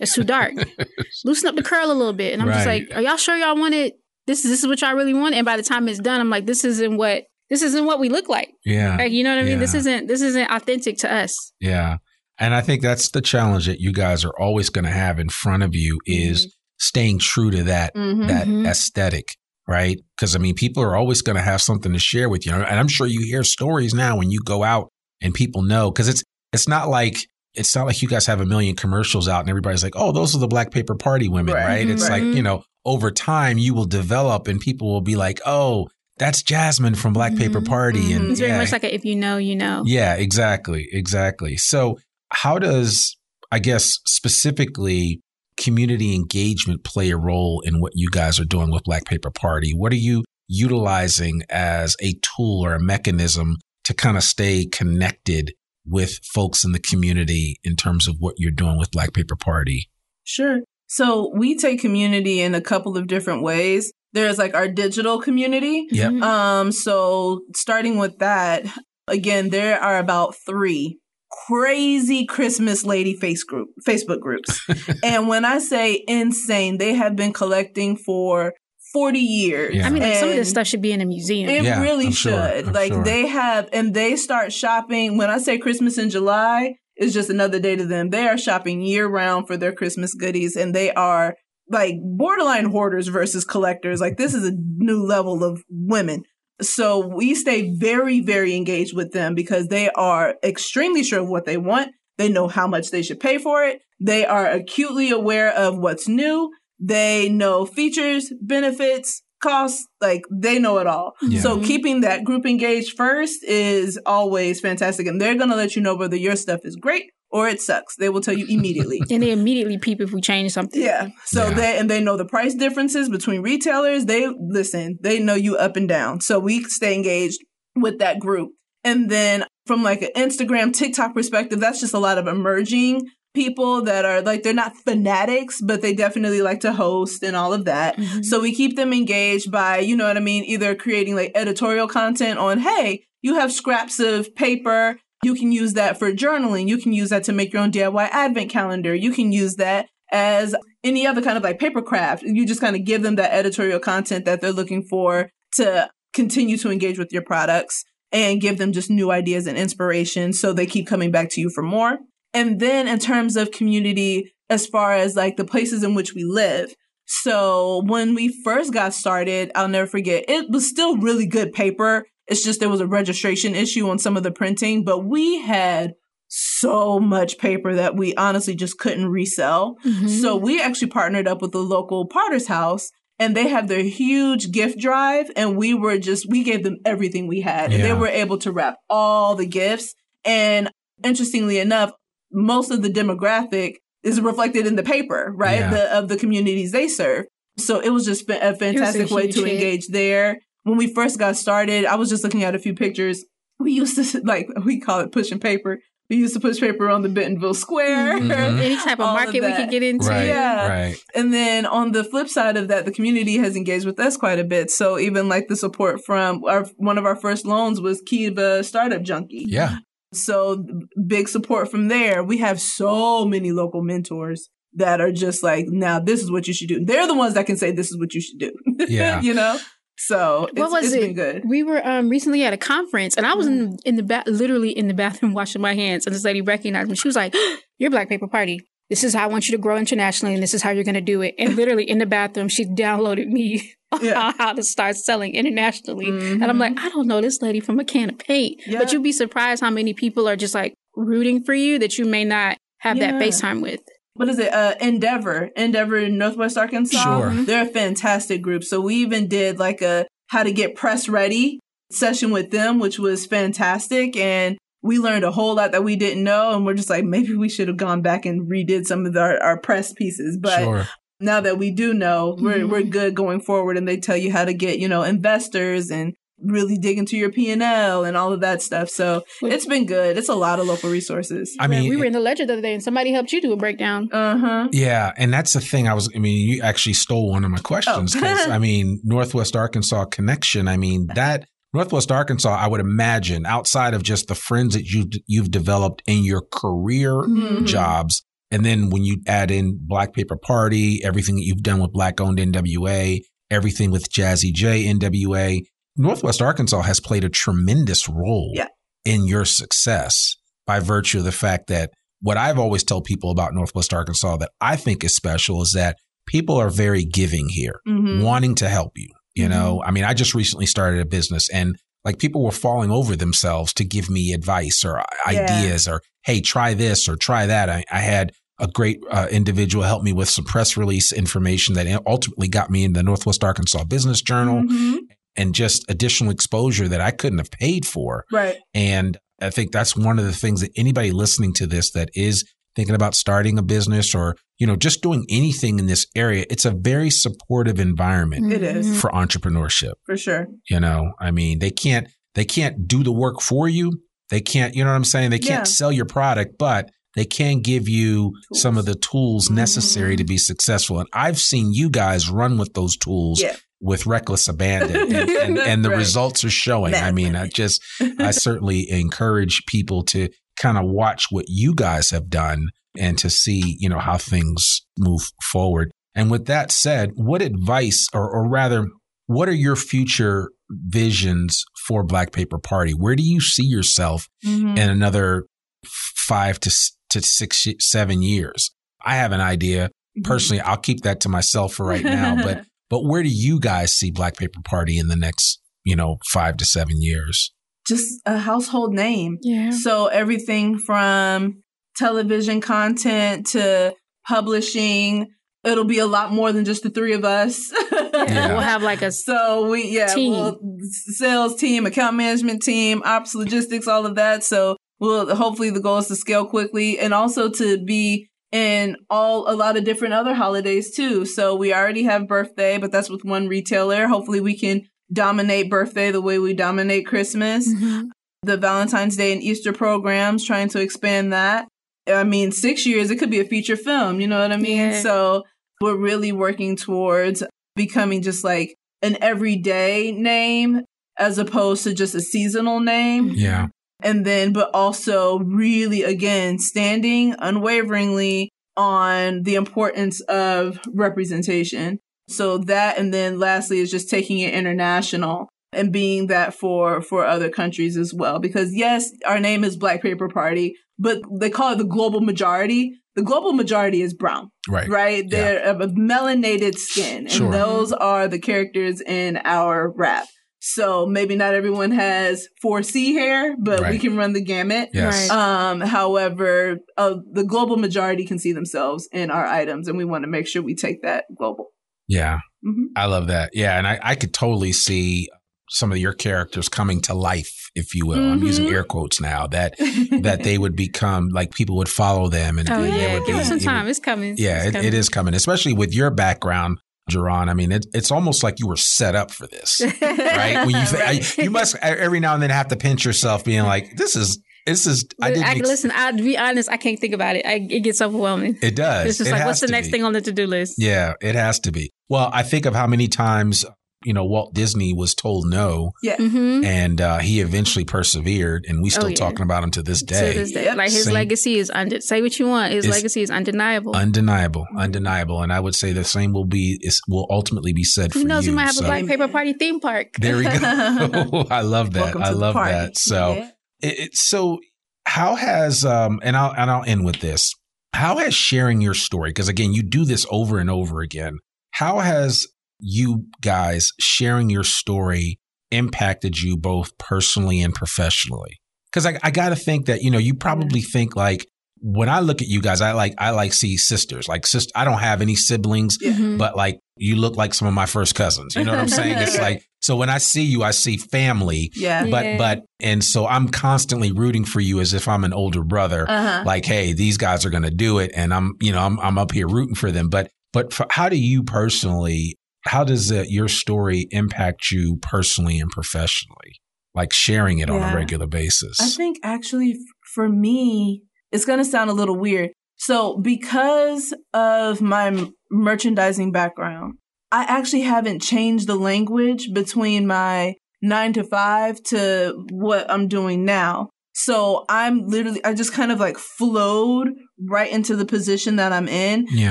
Speaker 2: That's too dark. Loosen up the curl a little bit. And I'm just like, are y'all sure y'all want it? This is this is what y'all really want? And by the time it's done, I'm like, this isn't what this isn't what we look like.
Speaker 1: Yeah.
Speaker 2: Like, you know what I mean? This isn't this isn't authentic to us.
Speaker 1: Yeah. And I think that's the challenge that you guys are always going to have in front of you is staying true to that
Speaker 3: Mhm.
Speaker 1: that
Speaker 2: Mhm.
Speaker 1: aesthetic, right? Because I mean, people are always going to have something to share with you, and I'm sure you hear stories now when you go out and people know because it's it's not like it's not like you guys have a million commercials out and everybody's like, oh, those are the Black Paper Party women, right?
Speaker 3: Right.
Speaker 1: It's like you know, over time you will develop and people will be like, oh, that's Jasmine from Black Paper
Speaker 2: Mhm.
Speaker 1: Party, and
Speaker 3: Mhm.
Speaker 2: It's very
Speaker 1: yeah,
Speaker 2: much like a, if you know, you know.
Speaker 1: yeah, exactly, exactly. So, how does I guess specifically community engagement play a role in what you guys are doing with Black Paper Party? What are you utilizing as a tool or a mechanism to kind of stay connected with folks in the community in terms of what you're doing with Black Paper Party?
Speaker 3: Sure. So we take community in a couple of different ways. There's like our digital community.
Speaker 1: Yep.
Speaker 2: Mhm.
Speaker 3: Um, so starting with that, again, there are about three crazy Christmas lady face group Facebook groups. and when I say insane, they have been collecting for 40 years.
Speaker 1: Yeah.
Speaker 2: I mean, like some of this stuff should be in a museum.
Speaker 3: It
Speaker 1: Yeah,
Speaker 3: really
Speaker 1: I'm
Speaker 3: should.
Speaker 1: I'm
Speaker 3: like
Speaker 1: sure.
Speaker 3: they have, and they start shopping. When I say Christmas in July, is just another day to them. They are shopping year round for their Christmas goodies, and they are like borderline hoarders versus collectors. Like this is a new level of women. So we stay very, very engaged with them because they are extremely sure of what they want. They know how much they should pay for it. They are acutely aware of what's new. They know features, benefits, costs. Like they know it all.
Speaker 1: Yeah.
Speaker 3: So mm-hmm. keeping that group engaged first is always fantastic. And they're going to let you know whether your stuff is great or it sucks. They will tell you immediately.
Speaker 2: and they immediately peep if we change something.
Speaker 3: Yeah. So
Speaker 1: Yeah.
Speaker 3: they and they know the price differences between retailers. They listen, they know you up and down. So we stay engaged with that group. And then from like an Instagram, TikTok perspective, that's just a lot of emerging people that are like they're not fanatics, but they definitely like to host and all of that.
Speaker 2: Mhm.
Speaker 3: So we keep them engaged by, you know what I mean, either creating like editorial content on, hey, you have scraps of paper. You can use that for journaling. You can use that to make your own DIY advent calendar. You can use that as any other kind of like paper craft. You just kind of give them that editorial content that they're looking for to continue to engage with your products and give them just new ideas and inspiration so they keep coming back to you for more. And then in terms of community, as far as like the places in which we live. So when we first got started, I'll never forget, it was still really good paper. It's just there was a registration issue on some of the printing, but we had so much paper that we honestly just couldn't resell.
Speaker 2: Mhm.
Speaker 3: So we actually partnered up with the local Potter's House and they have their huge gift drive and we were just we gave them everything we had and they were able to wrap all the gifts and interestingly enough most of the demographic is reflected in the paper right
Speaker 1: Yeah.
Speaker 3: the, of the communities they serve so it was just a fantastic way to
Speaker 2: hit.
Speaker 3: engage there when we first got started i was just looking at a few pictures we used to like we call it pushing paper we used to push paper on the bentonville square
Speaker 1: Mhm.
Speaker 2: Any type of
Speaker 3: all of
Speaker 2: market we could get into.
Speaker 1: Right.
Speaker 3: Yeah.
Speaker 1: Right.
Speaker 3: and then on the flip side of that, the community has engaged with us quite a bit. So even like the support from our one of our first loans was Kiva Startup Junkie.
Speaker 1: Yeah.
Speaker 3: So big support from there. We have so many local mentors that are just like, now this is what you should do. They're the ones that can say this is what you should do.
Speaker 1: Yeah.
Speaker 3: you know? So it's,
Speaker 2: what was
Speaker 3: it's
Speaker 2: it?
Speaker 3: been good.
Speaker 2: We were um, recently at a conference, and I was in in the ba- literally in the bathroom washing my hands, and this lady recognized me. She was like, "You're Black Paper Party. This is how I want you to grow internationally, and this is how you're going to do it." And literally in the bathroom, she downloaded me
Speaker 3: Yeah.
Speaker 2: how to start selling internationally, and I'm
Speaker 3: Mhm.
Speaker 2: like, I don't know this lady from a can of paint,
Speaker 3: Yeah.
Speaker 2: but you'd be surprised how many people are just like rooting for you that you may not have that
Speaker 3: Yeah.
Speaker 2: FaceTime with.
Speaker 3: what is it? Uh, Endeavor, Endeavor in Northwest Arkansas.
Speaker 1: Sure.
Speaker 3: They're a fantastic group. So we even did like a how to get press ready session with them, which was fantastic. And we learned a whole lot that we didn't know. And we're just like, maybe we should have gone back and redid some of our, our press pieces. But
Speaker 1: sure.
Speaker 3: Now that we do know, we're,
Speaker 2: Mhm.
Speaker 3: we're good going forward. And they tell you how to get, you know, investors and really dig into your P&L and all of that stuff. So it's been good. It's a lot of local resources.
Speaker 1: I mean,
Speaker 2: we were in the ledger the other day, and somebody helped you do a breakdown.
Speaker 3: Uh-huh.
Speaker 1: Yeah, and that's the thing. I was. I mean, you actually stole one of my questions
Speaker 3: Oh.
Speaker 1: because I mean, Northwest Arkansas connection. I mean that Northwest Arkansas. I would imagine outside of just the friends that you you've developed in your career
Speaker 3: Mhm.
Speaker 1: jobs, and then when you add in Black Paper Party, everything that you've done with Black Owned NWA, everything with Jazzy J NWA, Northwest Arkansas has played a tremendous role
Speaker 3: Yeah.
Speaker 1: in your success by virtue of the fact that what I've always tell people about Northwest Arkansas that I think is special is that people are very giving here,
Speaker 3: Mhm.
Speaker 1: wanting to help you. You know, I mean, I just recently started a business and like people were falling over themselves to give me advice or
Speaker 3: Yeah.
Speaker 1: ideas or, hey, try this or try that. I, I had a great uh, individual helped me with some press release information that ultimately got me in the Northwest Arkansas Business Journal
Speaker 3: Mhm.
Speaker 1: and just additional exposure that I couldn't have paid for.
Speaker 3: Right.
Speaker 1: And I think that's one of the things that anybody listening to this that is thinking about starting a business or, you know, just doing anything in this area, it's a very supportive environment
Speaker 3: It is.
Speaker 1: for entrepreneurship.
Speaker 3: For sure.
Speaker 1: You know, I mean, they can't they can't do the work for you. They can't, you know what I'm saying? They can't
Speaker 3: Yeah.
Speaker 1: sell your product, but they can give you some of the tools necessary
Speaker 3: Mhm.
Speaker 1: to be successful. And I've seen you guys run with those tools
Speaker 3: Yeah.
Speaker 1: with reckless abandon and, and, and the
Speaker 3: Right.
Speaker 1: results are showing. I mean, I just I certainly encourage people to kind of watch what you guys have done and to see, you know, how things move forward. And with that said, what advice or, or rather, what are your future visions for Black Paper Party? Where do you see yourself
Speaker 3: Mhm.
Speaker 1: in another five to, to six, seven years? I have an idea.
Speaker 3: Mm-hmm.
Speaker 1: Personally, I'll keep that to myself for right now, but but where do you guys see Black Paper Party in the next, you know, five to seven years?
Speaker 3: just a household name.
Speaker 2: Yeah.
Speaker 3: So everything from television content to publishing, it'll be a lot more than just the three of us.
Speaker 1: Yeah.
Speaker 2: We'll have like a
Speaker 3: So we yeah,
Speaker 2: Team.
Speaker 3: we'll sales team, account management team, ops, logistics, all of that. So we'll hopefully the goal is to scale quickly and also to be in all a lot of different other holidays too. So we already have birthday, but that's with one retailer. Hopefully we can dominate birthday the way we dominate Christmas.
Speaker 2: Mhm.
Speaker 3: The Valentine's Day and Easter programs, trying to expand that. I mean, six years, it could be a feature film. You know what I mean?
Speaker 2: Yeah.
Speaker 3: So we're really working towards becoming just like an everyday name as opposed to just a seasonal name.
Speaker 1: Yeah.
Speaker 3: And then, but also really, again, standing unwaveringly on the importance of representation. So that, and then lastly is just taking it international and being that for, for other countries as well. Because yes, our name is Black Paper Party, but they call it the global majority. The global majority is brown
Speaker 1: Right.
Speaker 3: right? They're of a melanated skin, and
Speaker 1: Sure.
Speaker 3: those are the characters in our wrap. So maybe not everyone has 4C hair, but we can run the gamut.
Speaker 1: Yes.
Speaker 2: Right.
Speaker 3: Um, however, uh, the global majority can see themselves in our items, and we want to make sure we take that global.
Speaker 1: Yeah.
Speaker 3: Mhm.
Speaker 1: I love that. Yeah. And I, I could totally see some of your characters coming to life, if you will. I'm using
Speaker 3: Mhm.
Speaker 1: air quotes now that that they would become like people would follow them and
Speaker 2: Oh
Speaker 1: they
Speaker 2: yeah,
Speaker 1: would
Speaker 2: give
Speaker 1: be-
Speaker 2: us some
Speaker 1: it would-
Speaker 2: time. It's coming.
Speaker 1: yeah,
Speaker 2: It's
Speaker 1: it,
Speaker 2: coming.
Speaker 1: it is coming, especially with your background, J'Aaron. I mean, it, it's almost like you were set up for this, right? When you
Speaker 3: Right.
Speaker 1: I, you must every now and then have to pinch yourself, being like, "This is this is." I didn't.
Speaker 2: I,
Speaker 1: ex-
Speaker 2: listen. I'll be honest. I can't think about it. I, it gets overwhelming.
Speaker 1: it does.
Speaker 2: It's just
Speaker 1: It
Speaker 2: like, what's the next
Speaker 1: be.
Speaker 2: thing on the to do list?
Speaker 1: Yeah, it has to be. Well, I think of how many times you know, Walt Disney was told no,
Speaker 3: Yeah.
Speaker 2: Mm-hmm.
Speaker 1: and uh, he eventually persevered, and we still
Speaker 2: Oh, yeah.
Speaker 1: talking about him to this
Speaker 2: To
Speaker 1: day.
Speaker 2: this day,
Speaker 3: Yep.
Speaker 2: like his
Speaker 1: Same-
Speaker 2: legacy is unde- say what you want. His
Speaker 1: It's
Speaker 2: legacy is undeniable.
Speaker 1: Undeniable, undeniable, and I would say the same will be is will ultimately be said
Speaker 2: Who
Speaker 1: for
Speaker 2: knows?
Speaker 1: you.
Speaker 2: We might have
Speaker 1: so-
Speaker 2: a Black Paper Party theme park.
Speaker 1: There we go. I love that. I love that. So,
Speaker 3: Yeah.
Speaker 1: it, it, so how has um and I'll and I'll end with this. How has sharing your story because again you do this over and over again. How has you guys sharing your story impacted you both personally and professionally? Because I, I got to think that you know you probably think like when I look at you guys, I like I like see sisters like sister. I don't have any siblings,
Speaker 3: Yeah.
Speaker 2: Mhm.
Speaker 1: but like you look like some of my first cousins. You know what I'm saying? It's like so when I see you, I see family.
Speaker 3: Yeah.
Speaker 1: But
Speaker 2: Yeah.
Speaker 1: but and so I'm constantly rooting for you as if I'm an older brother.
Speaker 3: Uh-huh.
Speaker 1: Like, hey, these guys are going to do it, and I'm you know I'm I'm up here rooting for them. But but for, how do you personally? How does uh, your story impact you personally and professionally? Like sharing it on a regular basis.
Speaker 3: I think actually for me, it's going to sound a little weird. So, because of my merchandising background, I actually haven't changed the language between my nine to five to what I'm doing now. So, I'm literally, I just kind of like flowed right into the position that I'm in.
Speaker 1: yeah.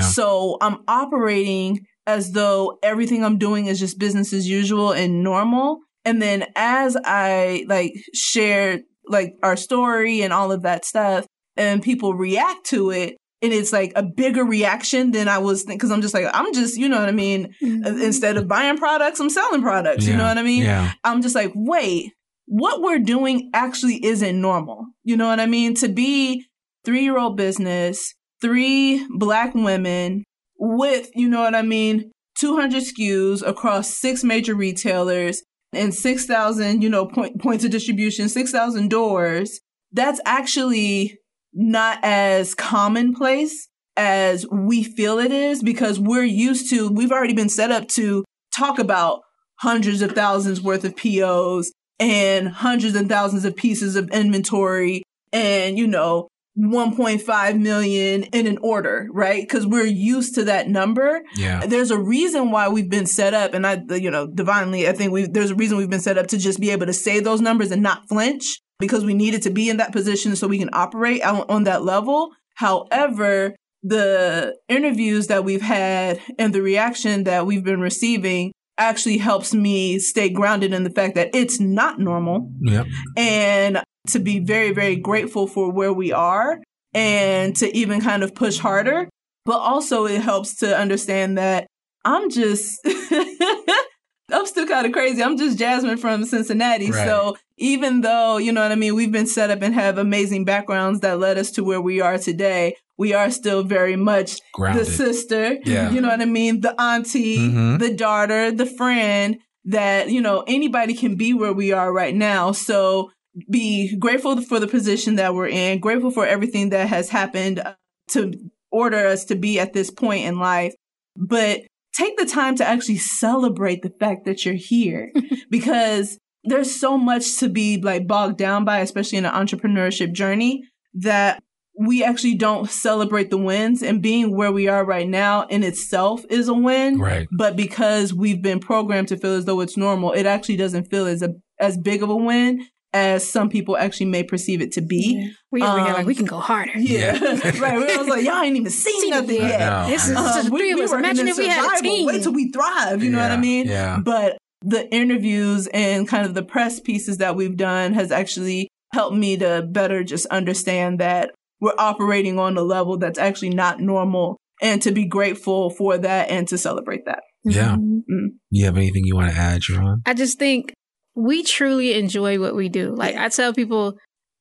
Speaker 3: So, I'm operating as though everything I'm doing is just business as usual and normal. And then as I like share like our story and all of that stuff and people react to it and it's like a bigger reaction than I was because I'm just like I'm just you know what I mean
Speaker 2: Mhm.
Speaker 3: instead of buying products I'm selling products you know what I mean
Speaker 1: Yeah.
Speaker 3: I'm just like wait what we're doing actually isn't normal you know what I mean to be 3-year-old business three black women with you know what I mean 200 SKUs across six major retailers and 6,000, you know, point, points of distribution, 6,000 doors, that's actually not as commonplace as we feel it is because we're used to, we've already been set up to talk about hundreds of thousands worth of POs and hundreds and thousands of pieces of inventory and, you know, 1.5 million in an order, right? Because we're used to that number
Speaker 1: Yeah.
Speaker 3: there's a reason why we've been set up and i you know divinely i think we there's a reason we've been set up to just be able to say those numbers and not flinch because we needed to be in that position so we can operate on, on that level however the interviews that we've had and the reaction that we've been receiving actually helps me stay grounded in the fact that it's not normal
Speaker 1: Yep.
Speaker 3: and to be very, very grateful for where we are and to even kind of push harder. But also, it helps to understand that I'm just, I'm still kind of crazy. I'm just Jasmine from Cincinnati.
Speaker 1: Right.
Speaker 3: So even though, you know what I mean, we've been set up and have amazing backgrounds that led us to where we are today, we are still very much
Speaker 1: Grounded.
Speaker 3: the sister,
Speaker 1: Yeah.
Speaker 3: you know what I mean? The auntie,
Speaker 1: Mhm.
Speaker 3: the daughter, the friend that, you know, anybody can be where we are right now. So be grateful for the position that we're in, grateful for everything that has happened to order us to be at this point in life. But take the time to actually celebrate the fact that you're here because there's so much to be like bogged down by, especially in an entrepreneurship journey that we actually don't celebrate the wins and being where we are right now in itself is a win.
Speaker 1: Right.
Speaker 3: But because we've been programmed to feel as though it's normal, it actually doesn't feel as a, as big of a win as some people actually may perceive it to be.
Speaker 2: We over here
Speaker 3: Um,
Speaker 2: like we can go harder.
Speaker 3: Yeah.
Speaker 1: Yeah.
Speaker 3: right. We was like, y'all ain't even seen
Speaker 2: Seen
Speaker 3: nothing yet.
Speaker 1: I.
Speaker 2: This is just
Speaker 3: Um,
Speaker 2: three of us. Imagine
Speaker 3: in
Speaker 2: if we had a team.
Speaker 3: Wait till we thrive. You know what I mean?
Speaker 1: yeah.
Speaker 3: But the interviews and kind of the press pieces that we've done has actually helped me to better just understand that we're operating on a level that's actually not normal and to be grateful for that and to celebrate that.
Speaker 1: Yeah.
Speaker 2: Mhm.
Speaker 1: You have anything you want to add, Javon?
Speaker 2: I just think we truly enjoy what we do. Like I tell people,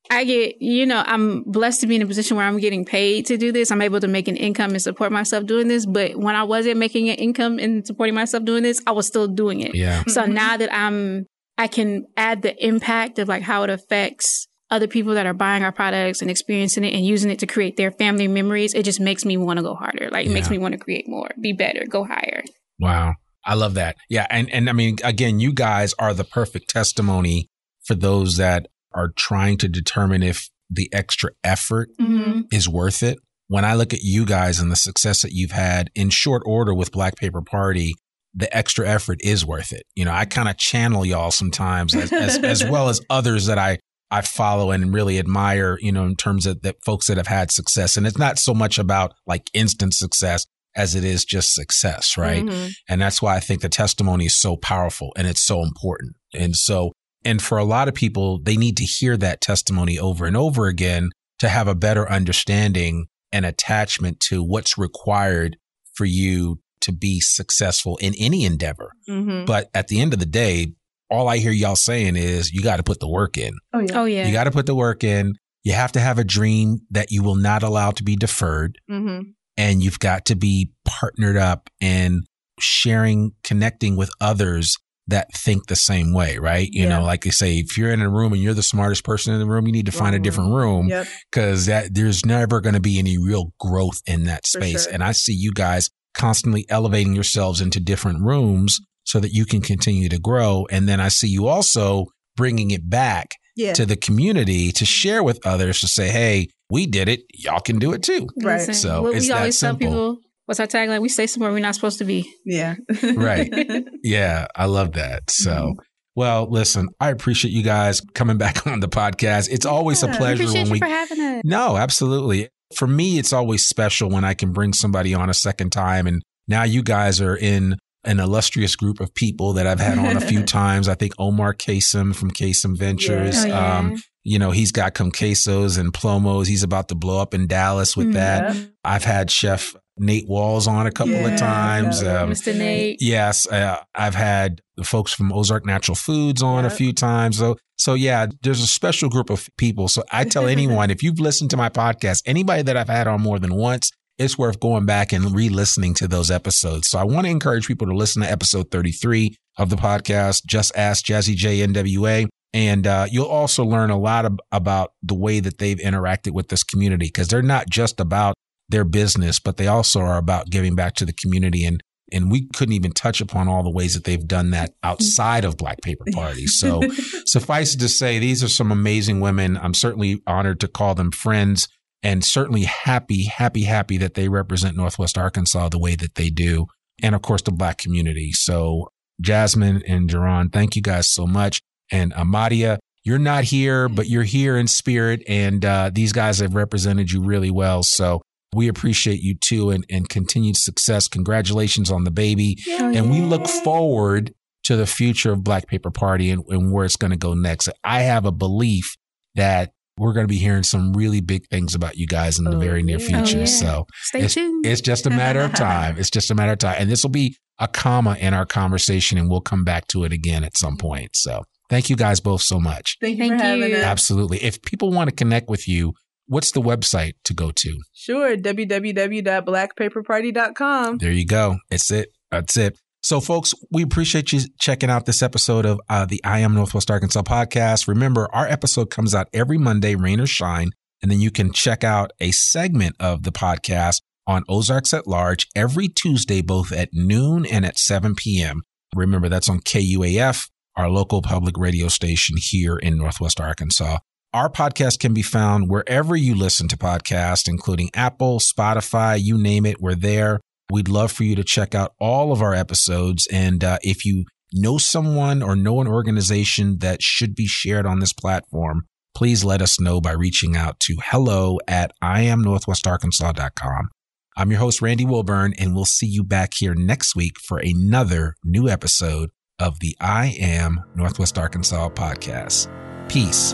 Speaker 2: I get, you know, I'm blessed to be in a position where I'm getting paid to do this. I'm able to make an income and support myself doing this. But when I wasn't making an income and supporting myself doing this, I was still doing it.
Speaker 1: Yeah.
Speaker 2: So
Speaker 3: Mhm.
Speaker 2: now that I'm, I can add the impact of like how it affects other people that are buying our products and experiencing it and using it to create their family memories. It just makes me want to go harder. Like it makes me want to create more, be better, go higher.
Speaker 1: Wow. I love that. Yeah. And, and I mean, again, you guys are the perfect testimony for those that are trying to determine if the extra effort
Speaker 3: Mm-hmm.
Speaker 1: is worth it. When I look at you guys and the success that you've had in short order with Black Paper Party, the extra effort is worth it. You know, I kind of channel y'all sometimes as, as, as well as others that I I follow and really admire, you know, in terms of the folks that have had success. And it's not so much about like instant success as it is just success, right? Mm-hmm. And that's why I think the testimony is so powerful and it's so important. And so, and for a lot of people, they need to hear that testimony over and over again to have a better understanding and attachment to what's required for you to be successful in any endeavor. Mm-hmm. But at the end of the day, all I hear y'all saying is you got to put the work in.
Speaker 2: Oh yeah. Oh yeah.
Speaker 1: You got to put the work in. You have to have a dream that you will not allow to be deferred. Mm-hmm. And you've got to be partnered up and sharing, connecting with others that think the same way, right? You yeah. know, like they say, if you're in a room and you're the smartest person in the room, you need to find a different mm-hmm. room because yep. that there's never going to be any real growth in that space. Sure. And I see you guys constantly elevating yourselves into different rooms so that you can continue to grow. And then I see you also bringing it back yeah. to the community to share with others to say, hey, we did it. Y'all can do it too.
Speaker 2: Right. So well, we always tell people, what's our tagline? We stay somewhere we're not supposed to be.
Speaker 3: Yeah.
Speaker 1: right. Yeah. I love that. So. Mm-hmm. Well, listen, I appreciate you guys coming back on the podcast. It's always a pleasure
Speaker 2: when we for having it.
Speaker 1: No, absolutely. For me, it's always special when I can bring somebody on a second time and now you guys are in an illustrious group of people that I've had on a few times. I think Omar Kasem from Kasem Ventures. Yeah. Oh, yeah. Um, you know, he's got Con Quesos and Plomos. He's about to blow up in Dallas with mm, that. Yeah. I've had Chef Nate Walls on a couple of times.
Speaker 2: Um, Mr. Nate.
Speaker 1: Yes. Uh, I've had the folks from Ozark Natural Foods on a few times. So, so yeah, there's a special group of people. So I tell anyone, if you've listened to my podcast, anybody that I've had on more than once, it's worth going back and re-listening to those episodes. So I want to encourage people to listen to episode 33 of the podcast, Just Ask Jazzy J NWA. And uh, you'll also learn a lot of, about the way that they've interacted with this community because they're not just about their business, but they also are about giving back to the community. And and we couldn't even touch upon all the ways that they've done that outside of Black Paper Parties. So suffice it to say, these are some amazing women. I'm certainly honored to call them friends and certainly happy, happy, happy that they represent Northwest Arkansas the way that they do. And of course, the black community. So Jasmine and J'Aaron, thank you guys so much. And Amadia, you're not here, but you're here in spirit. And uh, these guys have represented you really well. So we appreciate you too and, and continued success. Congratulations on the baby. And we look forward to the future of Black Paper Party and, and where it's going to go next. I have a belief that we're going to be hearing some really big things about you guys in the oh, very near future. Oh, yeah. So
Speaker 2: stay
Speaker 1: it's,
Speaker 2: tuned.
Speaker 1: It's just a matter of time. It's just a matter of time. And this will be a comma in our conversation and we'll come back to it again at some point. So thank you guys both so much.
Speaker 3: Thank you thank for having us.
Speaker 1: Absolutely. If people want to connect with you, what's the website to go to?
Speaker 3: Sure. www.blackpaperparty.com.
Speaker 1: There you go. It's it. That's it. So, folks, we appreciate you checking out this episode of uh, the I Am Northwest Arkansas podcast. Remember, our episode comes out every Monday, rain or shine. And then you can check out a segment of the podcast on Ozarks at Large every Tuesday, both at noon and at 7 p.m. Remember, that's on KUAF, our local public radio station here in Northwest Arkansas. Our podcast can be found wherever you listen to podcasts, including Apple, Spotify, you name it, we're there. We'd love for you to check out all of our episodes. And uh, if you know someone or know an organization that should be shared on this platform, please let us know by reaching out to hello at iamnorthwestarkansas.com. I'm your host, Randy Wilburn, and we'll see you back here next week for another new episode of the I Am Northwest Arkansas podcast. Peace.